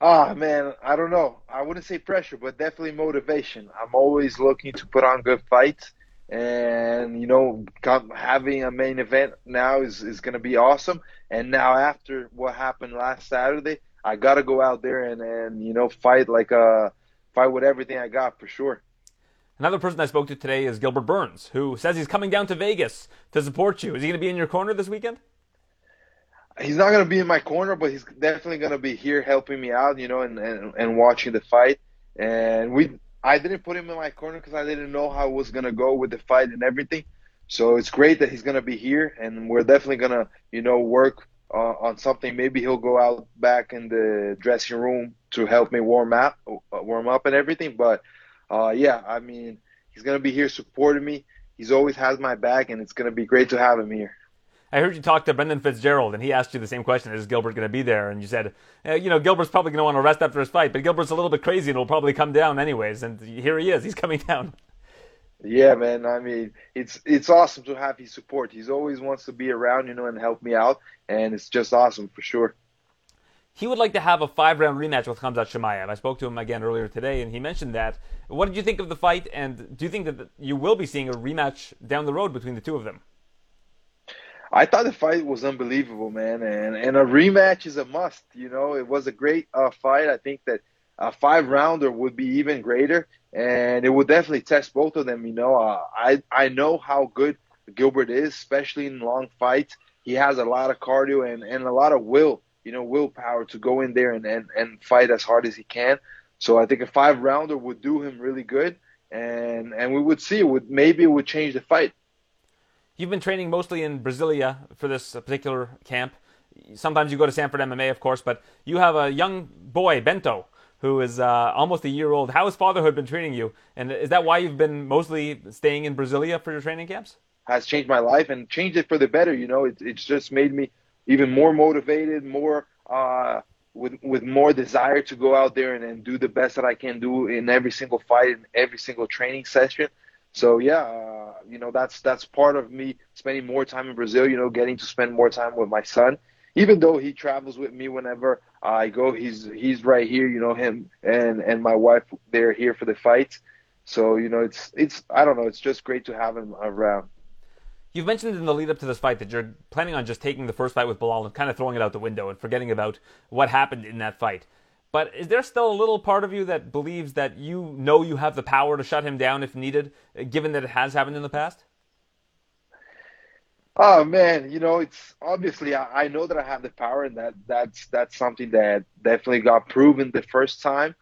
Ah, oh, man, I don't know. I wouldn't say pressure, but definitely motivation. I'm always looking to put on good fights, and you know, having a main event now is is going to be awesome. And now after what happened last Saturday, I got to go out there and and you know fight like a fight with everything I got for sure. Another person I spoke to today is Gilbert Burns, who says he's coming down to Vegas to support you. Is he going to be in your corner this weekend? he's not gonna be in my corner, but he's definitely gonna be here helping me out, you know, and and, and watching the fight. And we, I didn't put him in my corner because I didn't know how it was gonna go with the fight and everything. So it's great that he's gonna be here, and we're definitely gonna, you know, work uh, on something. Maybe he'll go out back in the dressing room to help me warm up, uh, warm up and everything. But uh, yeah, I mean, he's gonna be here supporting me. He's always has my back, and it's gonna be great to have him here. I heard you talk to Brendan Fitzgerald, and he asked you the same question: Is Gilbert going to be there? And you said, eh, you know, Gilbert's probably going to want to rest after his fight, but Gilbert's a little bit crazy and will probably come down anyways. And here he is; he's coming down. Yeah, man. I mean, it's it's awesome to have his support. He's always wants to be around, you know, and help me out, and it's just awesome for sure. He would like to have a five-round rematch with Khamzat Chimaev. I spoke to him again earlier today, and he mentioned that. What did you think of the fight, and do you think that you will be seeing a rematch down the road between the two of them? I thought the fight was unbelievable, man, and and a rematch is a must. You know, it was a great uh, fight. I think that a five rounder would be even greater, and it would definitely test both of them. You know, uh, I I know how good Gilbert is, especially in long fights. He has a lot of cardio and, and a lot of will, you know, willpower to go in there and, and, and fight as hard as he can. So I think a five rounder would do him really good, and and we would see would maybe it would change the fight. You've been training mostly in Brasilia for this particular camp. Sometimes you go to Sanford MMA, of course, but you have a young boy, Bento, who is uh, almost a year old. How has fatherhood been treating you? And is that why you've been mostly staying in Brasilia for your training camps? Has changed my life and changed it for the better. You know, it, it's just made me even more motivated, more uh, with with more desire to go out there and, and do the best that I can do in every single fight, in every single training session. So yeah, uh, you know that's that's part of me spending more time in Brazil. You know, getting to spend more time with my son, even though he travels with me whenever I go. He's he's right here. You know him and and my wife. They're here for the fights. So you know it's it's I don't know. It's just great to have him around. You've mentioned in the lead up to this fight that you're planning on just taking the first fight with Belal and kind of throwing it out the window and forgetting about what happened in that fight. But is there still a little part of you that believes that you know you have the power to shut him down if needed, given that it has happened in the past? Oh man, you know it's obviously I, I know that I have the power, and that that's that's something that definitely got proven the first time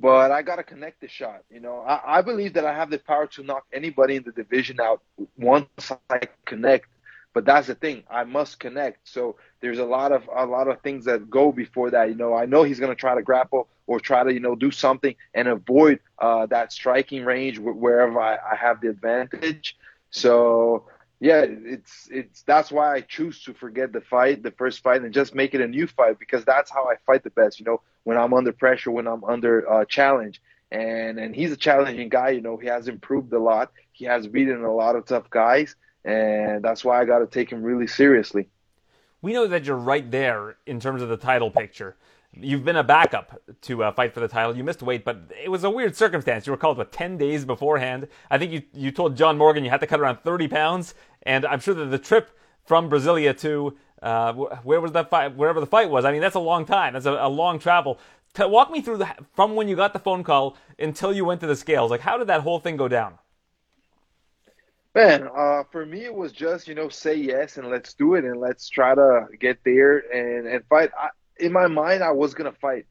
but I got to connect the shot. You know, I, I, believe that I have the power to knock anybody in the division out once I connect. But that's the thing, I must connect. So there's a lot of a lot of things that go before that. You know, I know he's to try to grapple or try to you know do something and avoid uh, that striking range wherever I, I have the advantage. So yeah, it's it's that's why I choose to forget the fight, the first fight, and just make it a new fight because that's how I fight the best. You know, when I'm under pressure, when I'm under uh, challenge, and and he's a challenging guy. You know, he has improved a lot. He has beaten a lot of tough guys, and that's why I got to take him really seriously. We know that you're right there in terms of the title picture. You've been a backup to uh, fight for the title. You missed weight, but it was a weird circumstance. You were called what ten days beforehand. I think you you told John Morgan you had to cut around thirty pounds, and I'm sure that the trip from Brasilia to uh, where was that fight? Wherever the fight was. I mean, that's a long time. That's a, a long travel. Walk me through the, from when you got the phone call until you went to the scales. Like, how did that whole thing go down? Man, uh, for me, it was just you know say yes and let's do it and let's try to get there and and fight. I, in my mind, I was gonna fight,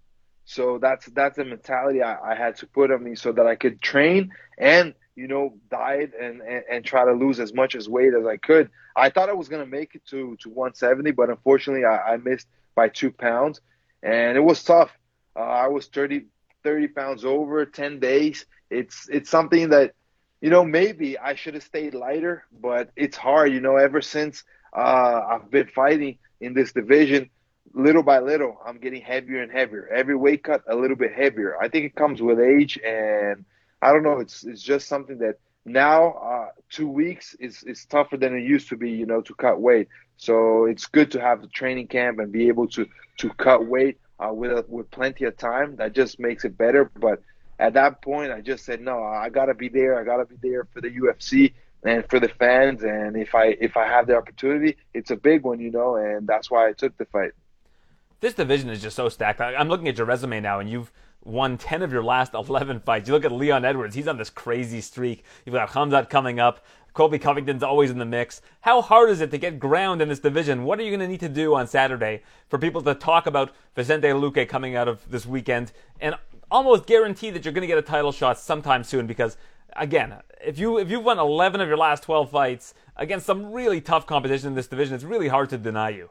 so that's that's the mentality I, I had to put on me so that I could train and you know, diet and, and, and, try to lose as much as weight as I could. I thought I was going to make it to, to 170, but unfortunately I, I, missed by two pounds and it was tough. Uh, I was 30, 30 pounds over 10 days. It's, it's something that, you know, maybe I should have stayed lighter, but it's hard, you know, ever since uh, I've been fighting in this division, little by little, I'm getting heavier and heavier. Every weight cut, a little bit heavier. I think it comes with age and – I don't know. It's it's just something that now uh, two weeks is is tougher than it used to be. You know, to cut weight. So it's good to have the training camp and be able to to cut weight uh, with with plenty of time. That just makes it better. But at that point, I just said no. I gotta be there. I gotta be there for the UFC and for the fans. And if I if I have the opportunity, it's a big one, you know. And that's why I took the fight. This division is just so stacked. I'm looking at your resume now, and you've won 10 of your last 11 fights. You look at Leon Edwards, he's on this crazy streak. You've got Khamzat coming up. Colby Covington's always in the mix. How hard is it to get ground in this division? What are you going to need to do on Saturday for people to talk about Vicente Luque coming out of this weekend and almost guarantee that you're going to get a title shot sometime soon? Because again, if you if you've won 11 of your last 12 fights against some really tough competition in this division, it's really hard to deny you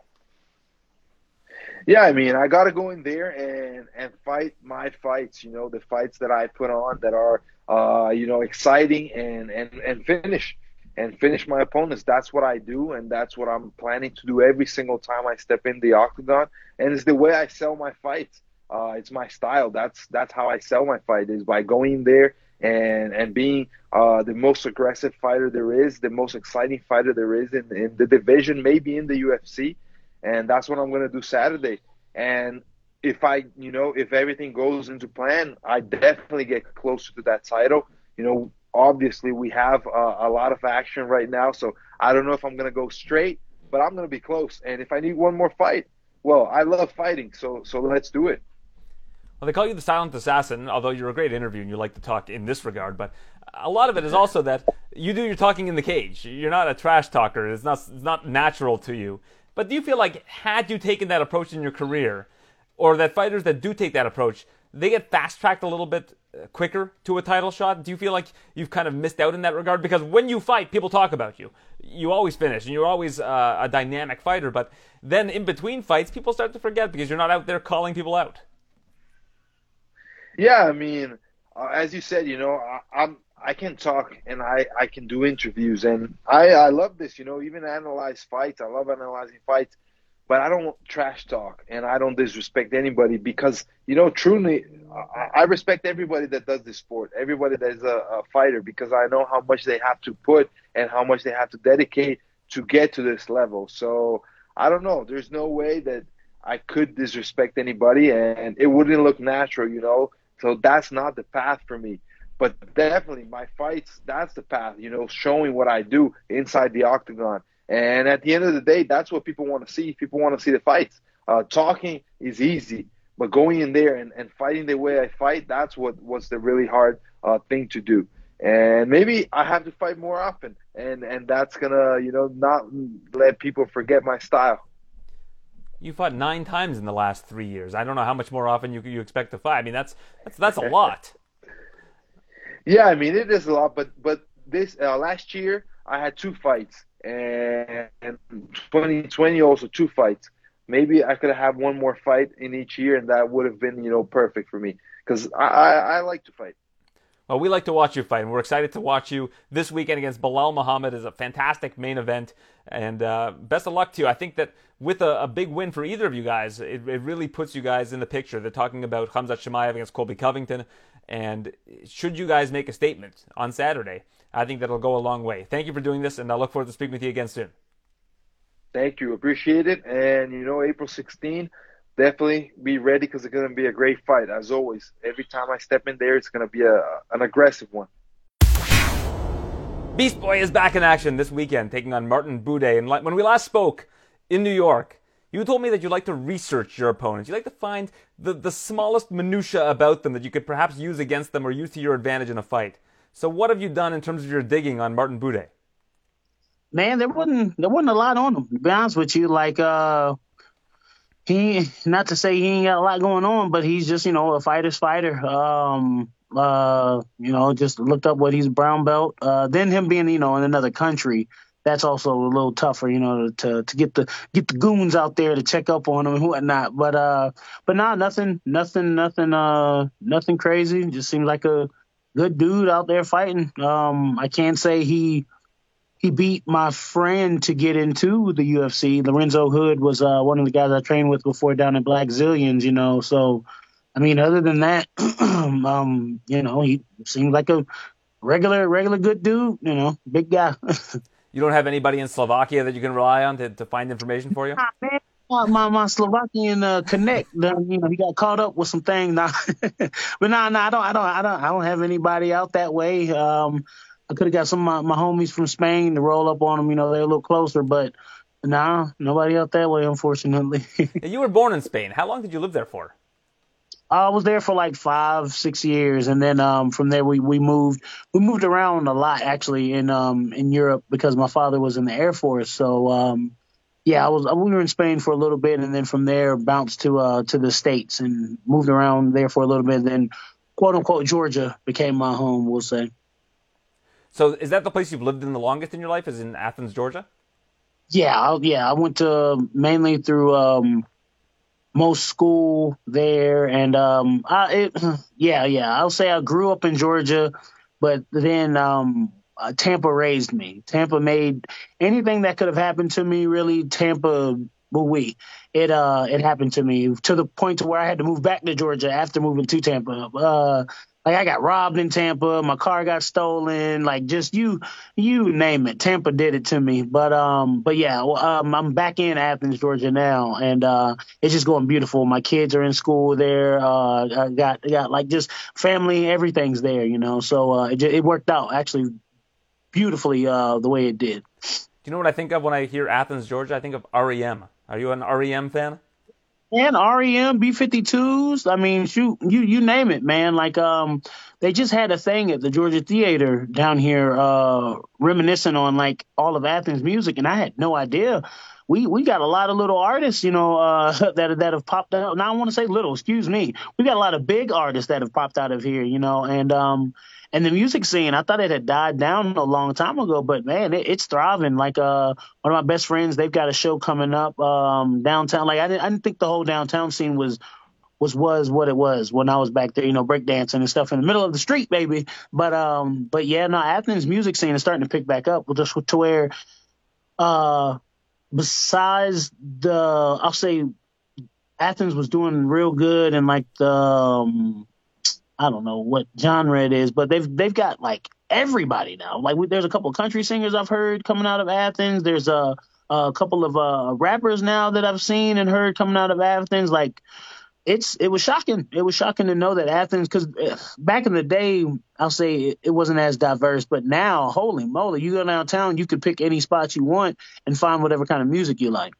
yeah, I mean, I got to go in there and and fight my fights. You know, the fights that I put on that are uh, you know exciting and and and finish and finish my opponents. That's what I do, and that's what I'm planning to do every single time I step in the octagon. And it's the way I sell my fights. Uh, it's my style. That's that's how I sell my fight is by going there and and being uh, the most aggressive fighter there is, the most exciting fighter there is in, in the division, maybe in the UFC and that's what I'm going to do Saturday. And if I, you know, if everything goes into plan, I definitely get closer to that title. You know, obviously we have uh, a lot of action right now, so I don't know if I'm going to go straight, but I'm going to be close. And if I need one more fight, well, I love fighting, so so let's do it. Well, they call you the silent assassin, although you're a great interview and you like to talk in this regard. But a lot of it is also that you do your talking in the cage. You're not a trash talker. It's not it's not natural to you. But do you feel like had you taken that approach in your career, or that fighters that do take that approach, they get fast tracked a little bit uh, quicker to a title shot? Do you feel like you've kind of missed out in that regard? Because when you fight, people talk about you. You always finish, and you're always uh, a dynamic fighter. But then in between fights, people start to forget because you're not out there calling people out. Yeah, I mean, uh, as you said, you know, I, I'm I can talk and I I can do interviews and I I love this. You know, even analyze fights. I love analyzing fights, but I don't trash talk and I don't disrespect anybody because you know, truly, I, I respect everybody that does this sport, everybody that is a, a fighter because I know how much they have to put and how much they have to dedicate to get to this level. So I don't know. There's no way that I could disrespect anybody and it wouldn't look natural, you know. So that's not the path for me. But definitely, my fights, that's the path, you know, showing what I do inside the octagon. And at the end of the day, that's what people want to see. People want to see the fights. Uh, talking is easy, but going in there and, and fighting the way I fight, that's what was the really hard uh, thing to do. And maybe I have to fight more often, and and that's gonna, you know, not let people forget my style. You fought nine times in the last three years. I don't know how much more often you you expect to fight. I mean, that's that's that's a lot. Yeah, I mean it is a lot, but but this uh, last year I had two fights, and, and 2020 also two fights. Maybe I could have had one more fight in each year, and that would have been you know perfect for me because I, I I like to fight. Well, we like to watch you fight, and we're excited to watch you this weekend against Belal Muhammad. is a fantastic main event, and uh, best of luck to you. I think that with a, a big win for either of you guys, it, it, really puts you guys in the picture. They're talking about Khamzat Chimaev against Colby Covington, and should you guys make a statement on Saturday, I think that'll go a long way. Thank you for doing this, and I look forward to speaking with you again soon. Thank you, appreciate it, and you know April 16 definitely be ready because it's going to be a great fight as always. Every time I step in there, it's going to be a, an aggressive one. Beast Boy is back in action this weekend, taking on Martin Buday. And when we last spoke in New York, you told me that you like to research your opponents. You like to find the, the smallest minutia about them that you could perhaps use against them or use to your advantage in a fight. So, what have you done in terms of your digging on Martin Buday? Man, there wasn't there wasn't a lot on him. To be honest with you, like uh, he not to say he ain't got a lot going on, but he's just you know a fighter's fighter. Um, uh, you know, just looked up what he's brown belt. Uh, then him being you know in another country, that's also a little tougher, you know, to to get the get the goons out there to check up on him and whatnot. But uh, but nah, nothing, nothing, nothing, uh, nothing crazy. Just seems like a good dude out there fighting. Um, I can't say he he beat my friend to get into the UFC. Lorenzo Hood was uh, one of the guys I trained with before down in Blackzilians, you know. So, I mean, other than that, um, you know, he seemed like a regular, regular good dude, you know, big guy. you don't have anybody in Slovakia that you can rely on to, to find information for you? my my, my Slovakian uh, connect, you know, he got caught up with some things. Now, but nah, nah, I don't, I don't, I don't, I don't have anybody out that way. Um, I could have got some of my, my homies from Spain to roll up on them. You know, they're a little closer, but nah, nobody out that way, unfortunately. you were born in Spain. How long did you live there for? I was there for like five, six years, and then um, from there we, we moved. We moved around a lot actually in um, in Europe because my father was in the Air Force. So um, yeah, I was we were in Spain for a little bit, and then from there bounced to uh, to the states and moved around there for a little bit. Then quote unquote Georgia became my home. We'll say. So is that the place you've lived in the longest in your life? Is in Athens, Georgia? Yeah, yeah. I went to mainly through um, most school there, and um, I, it, yeah, yeah. I'll say I grew up in Georgia, but then um, uh, Tampa raised me. Tampa made anything that could have happened to me. Really, Tampa, but we it uh it happened to me to the point to where I had to move back to Georgia after moving to Tampa. Uh, like I got robbed in Tampa, my car got stolen, like just you you name it. Tampa did it to me. But um but yeah, um, I'm back in Athens, Georgia now and uh it's just going beautiful. My kids are in school there. Uh I got got like just family, everything's there, you know. So uh it it worked out actually beautifully uh the way it did. Do you know what I think of when I hear Athens, Georgia? I think of REM. Are you an REM fan? And REM, B52s. I mean, shoot, you you name it, man. Like um, they just had a thing at the Georgia Theater down here, uh, reminiscing on like all of Athens music, and I had no idea. We we got a lot of little artists, you know, uh, that that have popped out. Now I want to say little, excuse me. We got a lot of big artists that have popped out of here, you know, and um, and the music scene, I thought it had died down a long time ago, but man, it, it's thriving. Like uh, one of my best friends, they've got a show coming up um, downtown. Like I didn't, I didn't think the whole downtown scene was was was what it was when I was back there, you know, breakdancing and stuff in the middle of the street, baby. But um, but yeah, no, Athens music scene is starting to pick back up, just to where, uh, besides the, I'll say, Athens was doing real good and like the um, I don't know what genre it is, but they've they've got like everybody now. Like we, there's a couple of country singers I've heard coming out of Athens. There's a a couple of uh, rappers now that I've seen and heard coming out of Athens. Like it's it was shocking. It was shocking to know that Athens, because eh, back in the day, I'll say it wasn't as diverse, but now, holy moly, you go downtown, you could pick any spot you want and find whatever kind of music you like.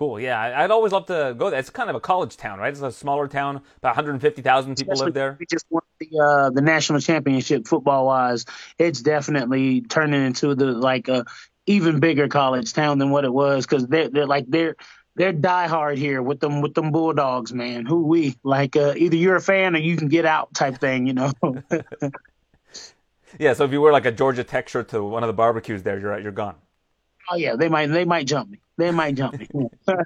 Cool. Yeah, I'd always love to go there. It's kind of a college town, right? It's a smaller town. About 150,000 people Especially live there. We just won the uh, the national championship football wise. It's definitely turning into the like a even bigger college town than what it was because they're they're like they're they're diehard here with them with them Bulldogs, man. Who we like? Uh, either you're a fan or you can get out type thing, you know. Yeah, so if you wear like a Georgia Tech shirt to one of the barbecues there, you're you're gone. oh yeah, they might they might jump me. They might jump me.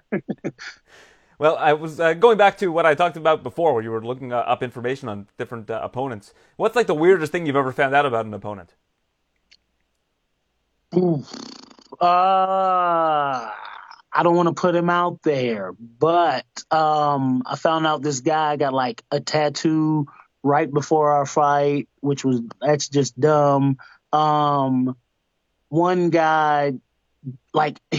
Well, I was uh, going back to what I talked about before, where you were looking uh, up information on different uh, opponents. What's like the weirdest thing you've ever found out about an opponent? Uh, I don't want to put him out there, but um, I found out this guy got like a tattoo right before our fight, which was that's just dumb. Um, one guy, like,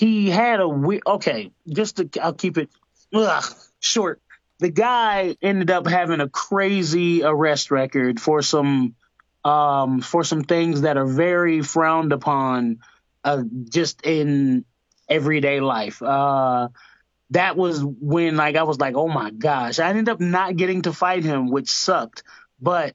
he had a weird. Okay, just to I'll keep it ugh, short. The guy ended up having a crazy arrest record for some um, for some things that are very frowned upon uh, just in everyday life. Uh, that was when like I was like, oh my gosh, I ended up not getting to fight him, which sucked. But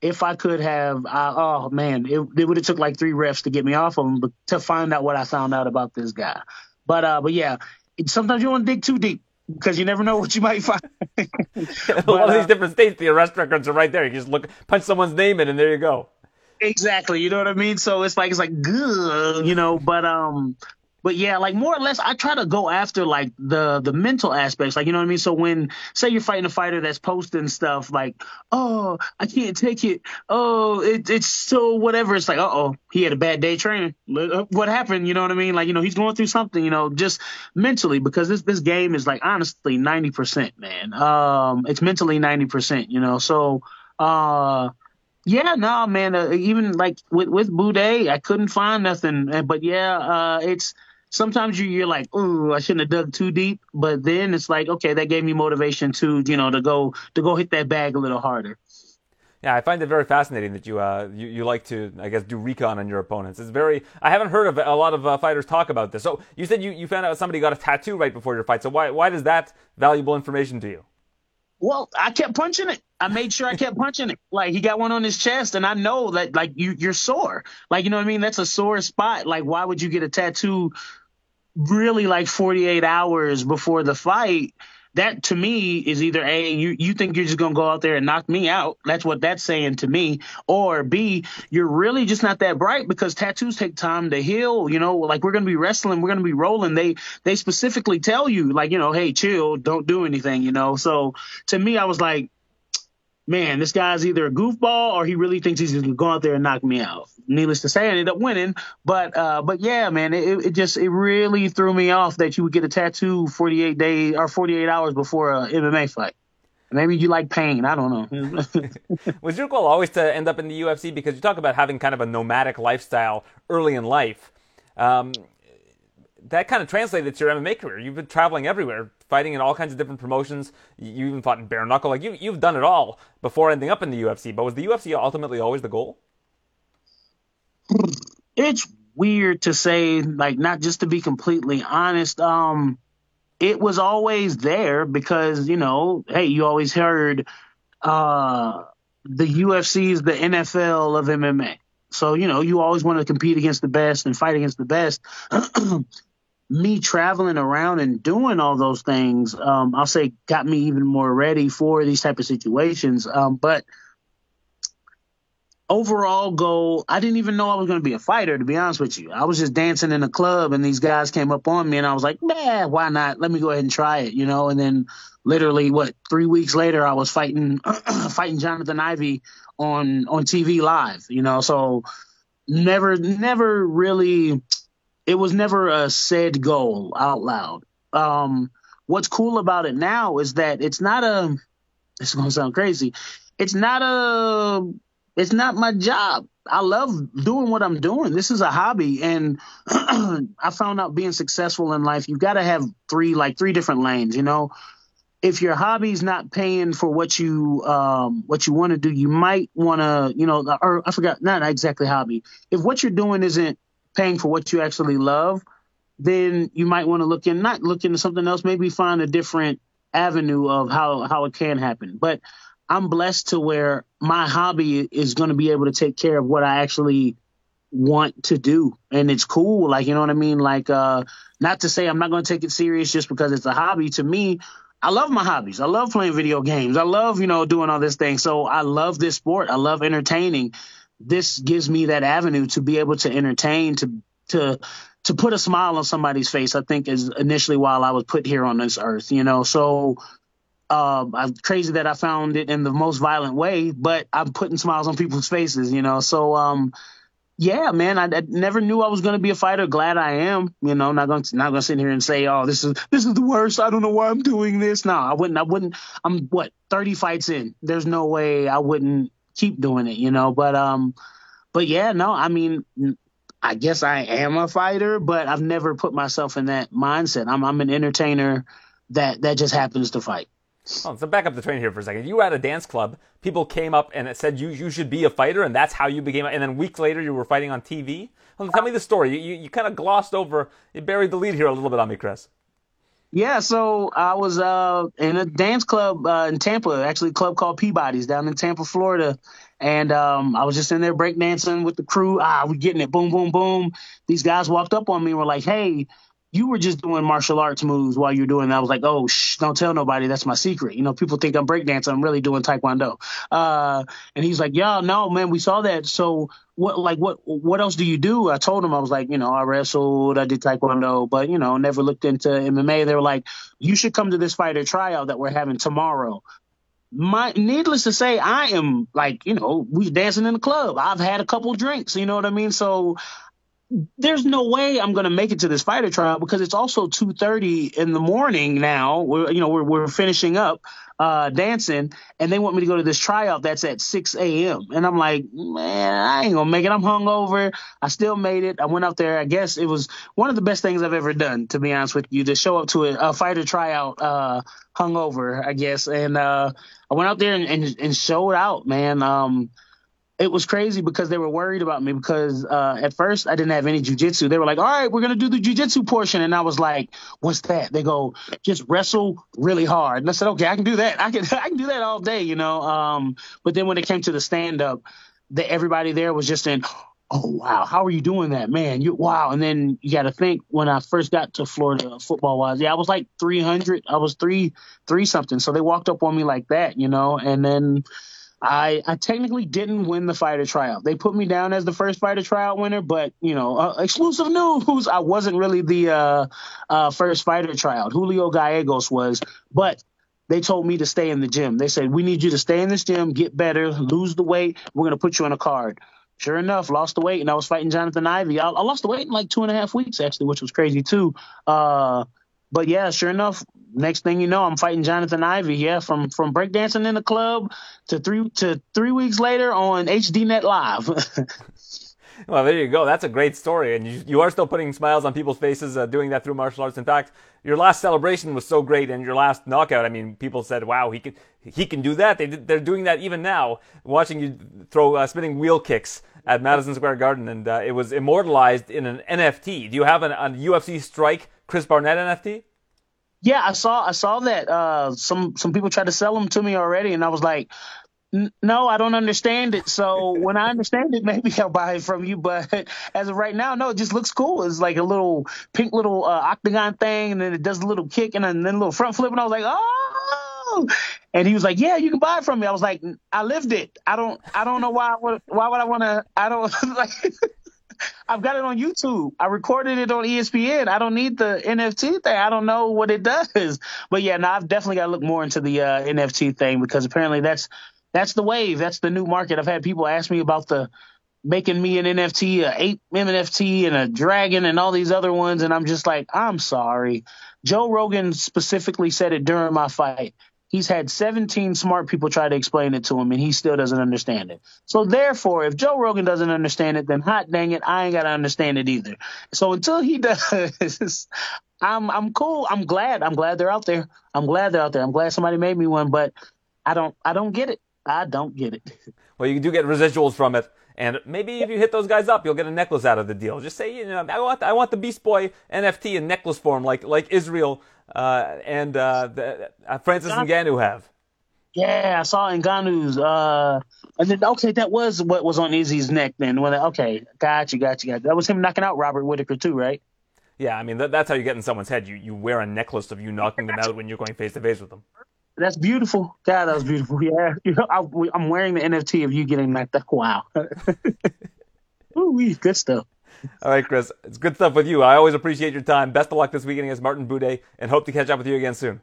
if I could have, I, oh man, it, it would have took like three refs to get me off of him but to find out what I found out about this guy. But uh, but yeah, it, sometimes you want to dig too deep because you never know what you might find. a lot of uh, these different states, the arrest records are right there. You just look, punch someone's name in, and there you go. Exactly. You know what I mean? So it's like it's like good, you know, but um but yeah, like more or less I try to go after like the the mental aspects. Like you know what I mean? So when say you're fighting a fighter that's posting stuff like, Oh, I can't take it. Oh, it, it's so whatever. It's like, uh oh, he had a bad day training. What happened? You know what I mean? Like, you know, he's going through something, you know, just mentally because this this game is like honestly ninety percent, man. Um it's mentally ninety percent, you know. So uh yeah, no, man. Uh, even like with with Buday, I couldn't find nothing. Uh, But yeah, uh, it's sometimes you you're like, ooh, I shouldn't have dug too deep. But then it's like, okay, that gave me motivation to you know to go to go hit that bag a little harder. Yeah, I find it very fascinating that you uh you, you like to I guess do recon on your opponents. It's very I haven't heard of a lot of uh, fighters talk about this. So you said you, you found out somebody got a tattoo right before your fight. So why why is that valuable information to you? Well, I kept punching it. I made sure I kept punching it. Like he got one on his chest, and I know that like you you're sore. Like you know what I mean? That's a sore spot. Like why would you get a tattoo really like 48 hours before the fight? That to me is either A, you, you think you're just gonna go out there and knock me out. That's what that's saying to me. Or B, you're really just not that bright because tattoos take time to heal. You know, like we're gonna be wrestling, we're gonna be rolling. They they specifically tell you, like, you know, hey, chill, don't do anything, you know. So to me, I was like, man, this guy's either a goofball or he really thinks he's going to go out there and knock me out. Needless to say, I ended up winning. But uh, but yeah, man, it, it just it really threw me off that you would get a tattoo 48 days or 48 hours before a MMA fight. Maybe you like pain. I don't know. Was your goal always to end up in the UFC? Because you talk about having kind of a nomadic lifestyle early in life. Um, that kind of translated to your MMA career. You've been traveling everywhere, fighting in all kinds of different promotions. You even fought in bare knuckle. Like you, you've done it all before ending up in the UFC. But was the UFC ultimately always the goal? it's weird to say, like, not just to be completely honest. Um, it was always there because you know, hey, you always heard uh, the UFC is the NFL of MMA. So you know, you always want to compete against the best and fight against the best. me traveling around and doing all those things, um, I'll say, got me even more ready for these type of situations. Um, but overall goal, I didn't even know I was going to be a fighter, to be honest with you. I was just dancing in a club and these guys came up on me and I was like, man, why not? Let me go ahead and try it, you know? And then literally what, three weeks later, I was fighting, fighting Jonathan Ivey on, on TV live, you know? So never, never really, it was never a said goal out loud. Um, what's cool about it now is that it's not a, it's to sound crazy. It's not a it's not my job. I love doing what I'm doing. This is a hobby. And I found out being successful in life, you've got to have three, like three different lanes, you know? If your hobby's not paying for what you um, what you want to do, you might want to, you know, or I forgot, not exactly hobby. If what you're doing isn't paying for what you actually love, then you might want to look in, not look into something else, maybe find a different avenue of how how it can happen. But I'm blessed to where my hobby is going to be able to take care of what I actually want to do. And it's cool. Like, you know what I mean? Like, uh, not to say I'm not going to take it serious just because it's a hobby. To me, I love my hobbies. I love playing video games. I love, you know, doing all this thing. So I love this sport. I love entertaining. This gives me that avenue to be able to entertain, to, to, to put a smile on somebody's face, I think is initially while I was put here on this earth, you know. So uh, I'm crazy that I found it in the most violent way, but I'm putting smiles on people's faces, you know. So, um, yeah, man, I, I never knew I was going to be a fighter. Glad I am, you know. Not going to not going to sit here and say, oh, this is this is the worst. I don't know why I'm doing this. No, I wouldn't. I wouldn't. I'm what 30 fights in. There's no way I wouldn't keep doing it, you know. But um, but yeah, no, I mean. I guess I am a fighter, but I've never put myself in that mindset. I'm I'm an entertainer that that just happens to fight. Oh, so back up the train here for a second. You at a dance club. People came up and it said you you should be a fighter, and that's how you became. And then weeks later, you were fighting on TV. Well, tell me the story. You, you, you kind of glossed over. You buried the lead here a little bit on me, Chris. Yeah, so I was uh, in a dance club uh, in Tampa, actually a club called Peabody's down in Tampa, Florida. And um, I was just in there breakdancing with the crew. Ah, we getting it, boom, boom, boom. These guys walked up on me and were like, "Hey, you were just doing martial arts moves while you're doing that. I was like, oh, shh, don't tell nobody. That's my secret. You know, people think I'm breakdancing. I'm really doing taekwondo. Uh, and he's like, yeah, no, man, we saw that. So what, like, what, what else do you do? I told him, I was like, you know, I wrestled, I did taekwondo, but, you know, never looked into MMA. They were like, you should come to this fighter tryout that we're having tomorrow. My, needless to say, I am like, you know, we dancing in the club. I've had a couple drinks, you know what I mean? So there's no way I'm going to make it to this fighter trial because it's also 2:30 in the morning now. We're you know we're we're finishing up uh, dancing, and they want me to go to this tryout that's at 6 a.m. And I'm like, man, I ain't gonna make it. I'm hungover. I still made it. I went out there. I guess it was one of the best things I've ever done, to be honest with you, to show up to a, a fighter tryout uh, hungover, I guess. And uh, I went out there and, and, and showed out, man. Um, it was crazy because they were worried about me because uh, at first I didn't have any jujitsu. They were like, "All right, we're gonna do the jujitsu portion," and I was like, "What's that?" They go, "Just wrestle really hard." And I said, "Okay, I can do that. I can I can do that all day, you know." Um, but then when it came to the stand up, the, everybody there was just in. Oh wow! How are you doing that, man? You wow! And then you got to think when I first got to Florida, football wise, yeah, I was like 300. I was three, three something. So they walked up on me like that, you know. And then I, I technically didn't win the fighter tryout. They put me down as the first fighter tryout winner, but you know, uh, exclusive news, I wasn't really the uh, uh, first fighter tryout. Julio Gallegos was, but they told me to stay in the gym. They said we need you to stay in this gym, get better, lose the weight. We're gonna put you on a card. Sure enough, lost the weight, and I was fighting Jonathan Ivy. I, I lost the weight in like two and a half weeks actually, which was crazy too. Uh, but yeah, sure enough, next thing you know, I'm fighting Jonathan Ivy. Yeah, from from breakdancing in the club to three to three weeks later on HDNet Live. well, there you go. That's a great story, and you, you are still putting smiles on people's faces uh, doing that through martial arts. In fact, your last celebration was so great, and your last knockout. I mean, people said, "Wow, he can he can do that." They they're doing that even now. Watching you throw uh, spinning wheel kicks at Madison Square Garden, and uh, it was immortalized in an NFT. Do you have an, a UFC Strike Chris Barnett NFT? Yeah, I saw I saw that uh, some some people tried to sell them to me already, and I was like, no, I don't understand it. So when I understand it, maybe I'll buy it from you. But as of right now, no, it just looks cool. It's like a little pink little uh, octagon thing, and then it does a little kick and then a little front flip, and I was like, oh. And he was like, "Yeah, you can buy it from me." I was like, "I lived it. I don't. I don't know why. I Would, why would I want to? I don't like." I've got it on YouTube. I recorded it on ESPN. I don't need the NFT thing. I don't know what it does. But yeah, no, I've definitely got to look more into the uh, NFT thing because apparently that's that's the wave. That's the new market. I've had people ask me about the making me an NFT, a ape NFT, and a dragon, and all these other ones, and I'm just like, I'm sorry. Joe Rogan specifically said it during my fight. He's had 17 smart people try to explain it to him, and he still doesn't understand it. So therefore, if Joe Rogan doesn't understand it, then hot dang it, I ain't gotta understand it either. So until he does, I'm I'm cool. I'm glad. I'm glad they're out there. I'm glad they're out there. I'm glad somebody made me one, but I don't I don't get it. I don't get it. Well, you do get residuals from it. And maybe if you hit those guys up, you'll get a necklace out of the deal. Just say, you know, I want, I want the Beast Boy NFT in necklace form, like like Israel uh, and uh, the, uh, Francis John, Ngannou have. Yeah, I saw Ngannou's. Uh, and then okay, that was what was on Izzy's neck. Then when okay, gotcha, gotcha, gotcha. That was him knocking out Robert Whitaker too, right? Yeah, I mean that, that's how you get in someone's head. You you wear a necklace of you knocking them out when you're going face to face with them. That's beautiful. God, that was beautiful. Yeah, I, am wearing the NFT of you getting that. Wow. Ooh, good stuff. All right, Chris. It's good stuff with you. I always appreciate your time. Best of luck this weekend against Martin Buday, and hope to catch up with you again soon.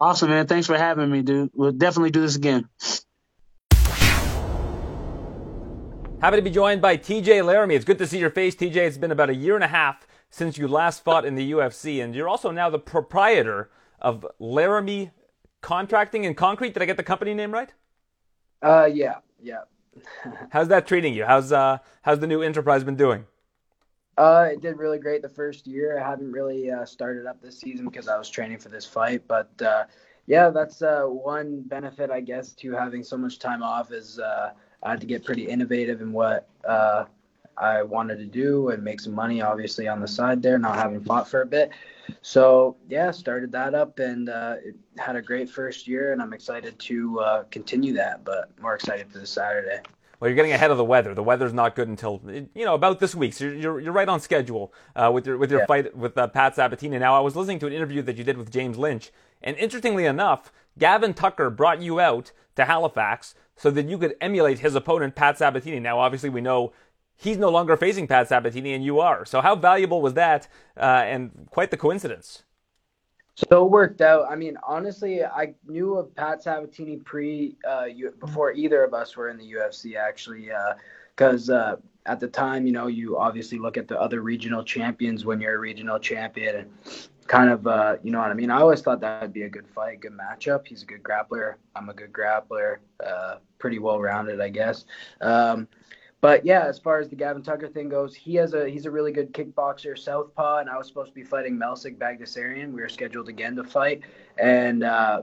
Awesome, man. Thanks for having me, dude. We'll definitely do this again. Happy to be joined by TJ Laramie. It's good to see your face, TJ. It's been about a year and a half since you last fought in the UFC, and you're also now the proprietor of Laramie Contracting and Concrete. Did I get the company name right? Uh, yeah, yeah. how's that treating you? How's uh, how's the new enterprise been doing? Uh, it did really great the first year. I haven't really uh, started up this season because I was training for this fight, but uh, yeah, that's uh, one benefit I guess to having so much time off is uh, I had to get pretty innovative in what uh, I wanted to do and make some money, obviously on the side there, not having fought for a bit. So yeah, started that up and uh, had a great first year, and I'm excited to uh, continue that. But more excited for this Saturday. Well, you're getting ahead of the weather. The weather's not good until you know about this week. So you're you're, you're right on schedule uh, with your with your yeah. fight with uh, Pat Sabatini. Now, I was listening to an interview that you did with James Lynch, and interestingly enough, Gavin Tucker brought you out to Halifax so that you could emulate his opponent Pat Sabatini. Now, obviously, we know he's no longer facing Pat Sabatini and you are. So how valuable was that? Uh, and quite the coincidence. So worked out. I mean, honestly, I knew of Pat Sabatini pre uh, before either of us were in the UFC actually, because uh, uh, at the time, you know, you obviously look at the other regional champions when you're a regional champion and kind of, uh, you know what I mean. I always thought that would be a good fight, good matchup. He's a good grappler. I'm a good grappler. Uh, pretty well rounded, I guess. Um, but yeah, as far as the Gavin Tucker thing goes, he has a he's a really good kickboxer, southpaw, and I was supposed to be fighting Melsik Baghdasaryan. We were scheduled again to fight, and uh,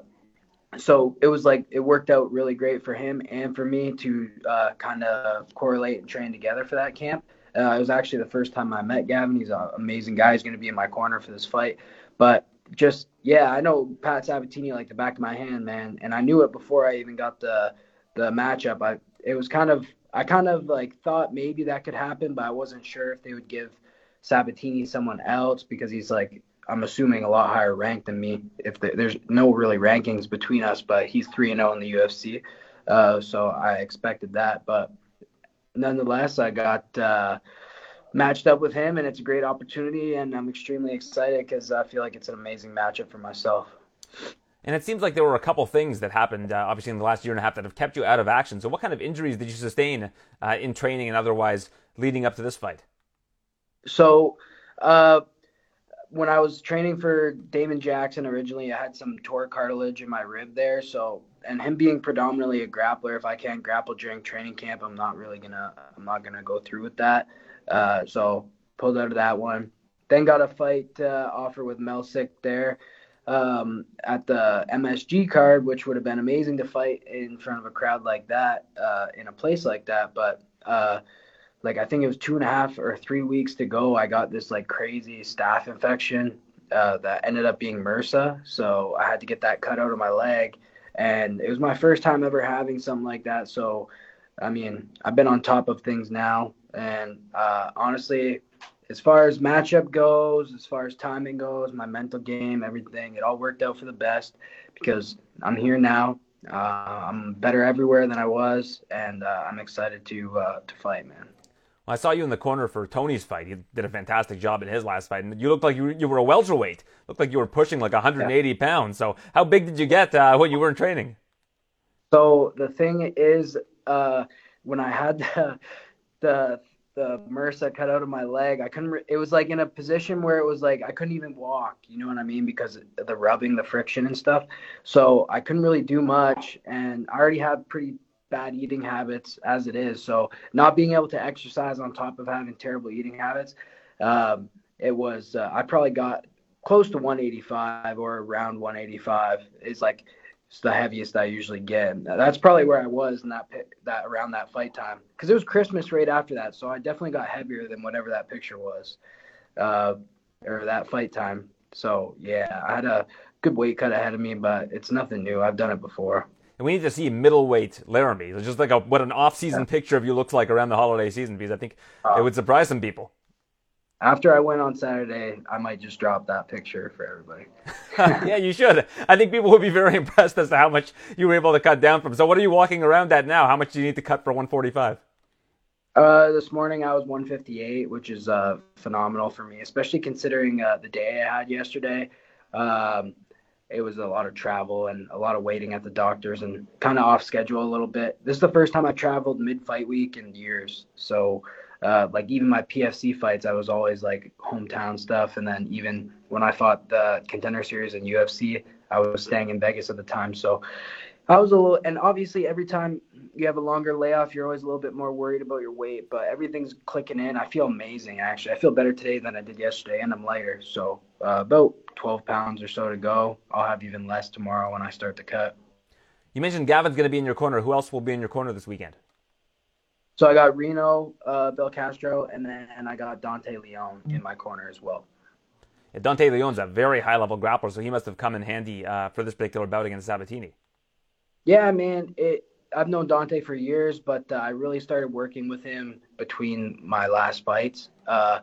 so it was like it worked out really great for him and for me to uh, kind of correlate and train together for that camp. Uh, it was actually the first time I met Gavin. He's an amazing guy. He's going to be in my corner for this fight. But just yeah, I know Pat Sabatini like the back of my hand, man, and I knew it before I even got the the matchup. I it was kind of I kind of like thought maybe that could happen, but I wasn't sure if they would give Sabatini someone else because he's like I'm assuming a lot higher ranked than me. If the, there's no really rankings between us, but he's three and zero oh in the UFC, uh, so I expected that. But nonetheless, I got uh, matched up with him, and it's a great opportunity, and I'm extremely excited because I feel like it's an amazing matchup for myself. And it seems like there were a couple things that happened, uh, obviously, in the last year and a half that have kept you out of action. So, what kind of injuries did you sustain uh, in training and otherwise leading up to this fight? So, uh, when I was training for Damon Jackson originally, I had some torn cartilage in my rib there. So, and him being predominantly a grappler, if I can't grapple during training camp, I'm not really gonna, I'm not gonna go through with that. Uh, so, pulled out of that one. Then got a fight uh, offer with Melsik there um, at the MSG card, which would have been amazing to fight in front of a crowd like that uh, in a place like that. But uh, like I think it was two and a half or three weeks to go, I got this like crazy staph infection uh, that ended up being MRSA. So I had to get that cut out of my leg, and it was my first time ever having something like that. So, I mean, I've been on top of things now, and uh, honestly, as far as matchup goes, as far as timing goes, my mental game, everything, it all worked out for the best because I'm here now. Uh, I'm better everywhere than I was, and uh, I'm excited to uh, to fight, man. Well, I saw you in the corner for Tony's fight. He did a fantastic job in his last fight, and you looked like you, you were a welterweight. Looked like you were pushing like 180 yeah. pounds. So, how big did you get uh, when you were in training? So the thing is, uh, when I had the the the MRSA cut out of my leg. I couldn't. Re- it was like in a position where it was like I couldn't even walk. You know what I mean? Because the rubbing, the friction and stuff. So I couldn't really do much, and I already have pretty bad eating habits as it is. So not being able to exercise on top of having terrible eating habits, um, it was. Uh, I probably got close to 185 or around 185. Is like it's the heaviest I usually get. That's probably where I was in that that around that fight time because it was Christmas right after that, so I definitely got heavier than whatever that picture was, uh, or that fight time. So yeah, I had a good weight cut ahead of me, but it's nothing new. I've done it before. And we need to see middleweight Laramie. It's just like a, what an off-season yeah. picture of you looks like around the holiday season, because I think uh, it would surprise some people after I went on Saturday, I might just drop that picture for everybody. yeah, you should. I think people would be very impressed as to how much you were able to cut down from. So, what are you walking around at now? How much do you need to cut for 145? Uh, this morning I was 158, which is uh, phenomenal for me, especially considering uh, the day I had yesterday. Um, it was a lot of travel and a lot of waiting at the doctors and kind of off schedule a little bit. This is the first time I traveled mid fight week in years. So, uh, like even my PFC fights, I was always like hometown stuff, and then even when I fought the contender series in UFC, I was staying in Vegas at the time. So I was a little, and obviously every time you have a longer layoff, you're always a little bit more worried about your weight, but everything's clicking in. I feel amazing actually. I feel better today than I did yesterday, and I'm lighter. So uh, about 12 pounds or so to go. I'll have even less tomorrow when I start to cut. You mentioned Gavin's going to be in your corner. Who else will be in your corner this weekend? So I got Reno, uh, Bill Castro, and then I got Dante Leon in my corner as well. Yeah, Dante Leon's a very high level grappler, so he must have come in handy uh, for this particular bout against Sabatini. Yeah, man. It, I've known Dante for years, but uh, I really started working with him between my last fights uh,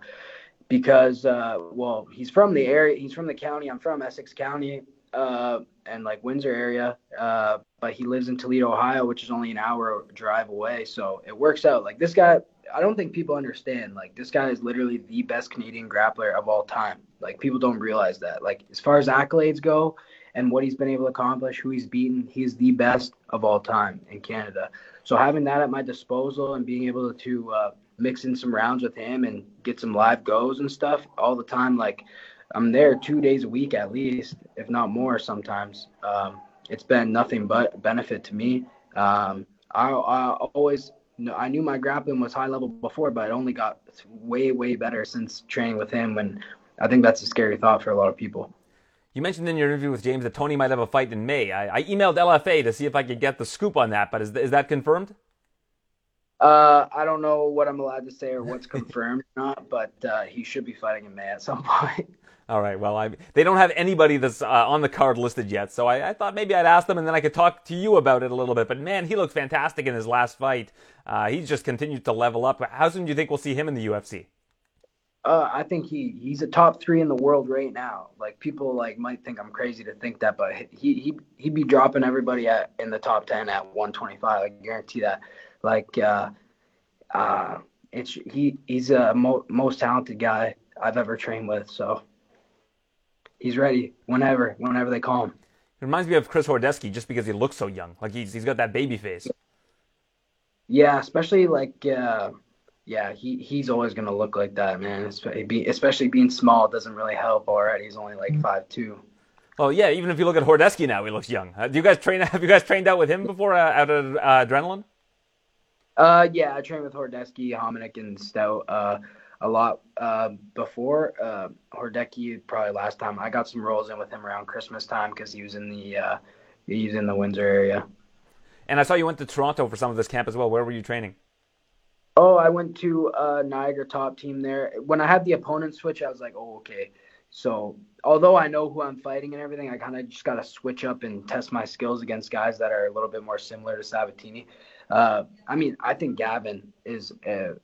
because, uh, well, he's from the area. He's from the county. I'm from Essex County, uh, and like Windsor area, uh, but he lives in Toledo, Ohio, which is only an hour drive away. So it works out. Like this guy, I don't think people understand. Like this guy is literally the best Canadian grappler of all time. Like people don't realize that. Like as far as accolades go and what he's been able to accomplish, who he's beaten, he's the best of all time in Canada. So having that at my disposal and being able to uh, mix in some rounds with him and get some live goes and stuff all the time, like I'm there two days a week at least, if not more sometimes. Um, it's been nothing but benefit to me. Um, I, I always I knew my grappling was high level before, but it only got way way better since training with him. And I think that's a scary thought for a lot of people. You mentioned in your interview with James that Tony might have a fight in May. I, I emailed LFA to see if I could get the scoop on that, but is, is that confirmed? Uh, I don't know what I'm allowed to say or what's confirmed or not, but uh, he should be fighting in May at some point. All right. Well, I, they don't have anybody that's uh, on the card listed yet, so I, I, thought maybe I'd ask them and then I could talk to you about it a little bit. But man, he looked fantastic in his last fight. Uh, he's just continued to level up. How soon do you think we'll see him in the UFC? Uh, I think he he's a top three in the world right now. Like people like might think I'm crazy to think that, but he he he'd be dropping everybody at in the top ten at 125. I guarantee that. Like uh, uh, it's he he's a mo- most talented guy I've ever trained with. So he's ready whenever whenever they call him. It reminds me of Chris Horodecki just because he looks so young. Like he's he's got that baby face. Yeah, especially like uh, yeah, he he's always gonna look like that, man. Especially being small doesn't really help. Already, he's only like mm-hmm. five two. Well, yeah. Even if you look at Horodecki now, he looks young. Uh, do you guys train? Have you guys trained out with him before uh, out of uh, Adrenaline? Uh, yeah, I trained with Horodecki, Hominick, and Stout. Uh, a lot uh, before uh, Horodecki. Probably last time I got some rolls in with him around Christmas time because he was in the uh, he was in the Windsor area. And I saw you went to Toronto for some of this camp as well. Where were you training? Oh, I went to uh, Niagara top team there. When I had the opponent switch, I was like, oh, okay. so although I know who I'm fighting and everything, I kind of just got to switch up and test my skills against guys that are a little bit more similar to Sabatini. Uh, I mean, I think Gavin is uh,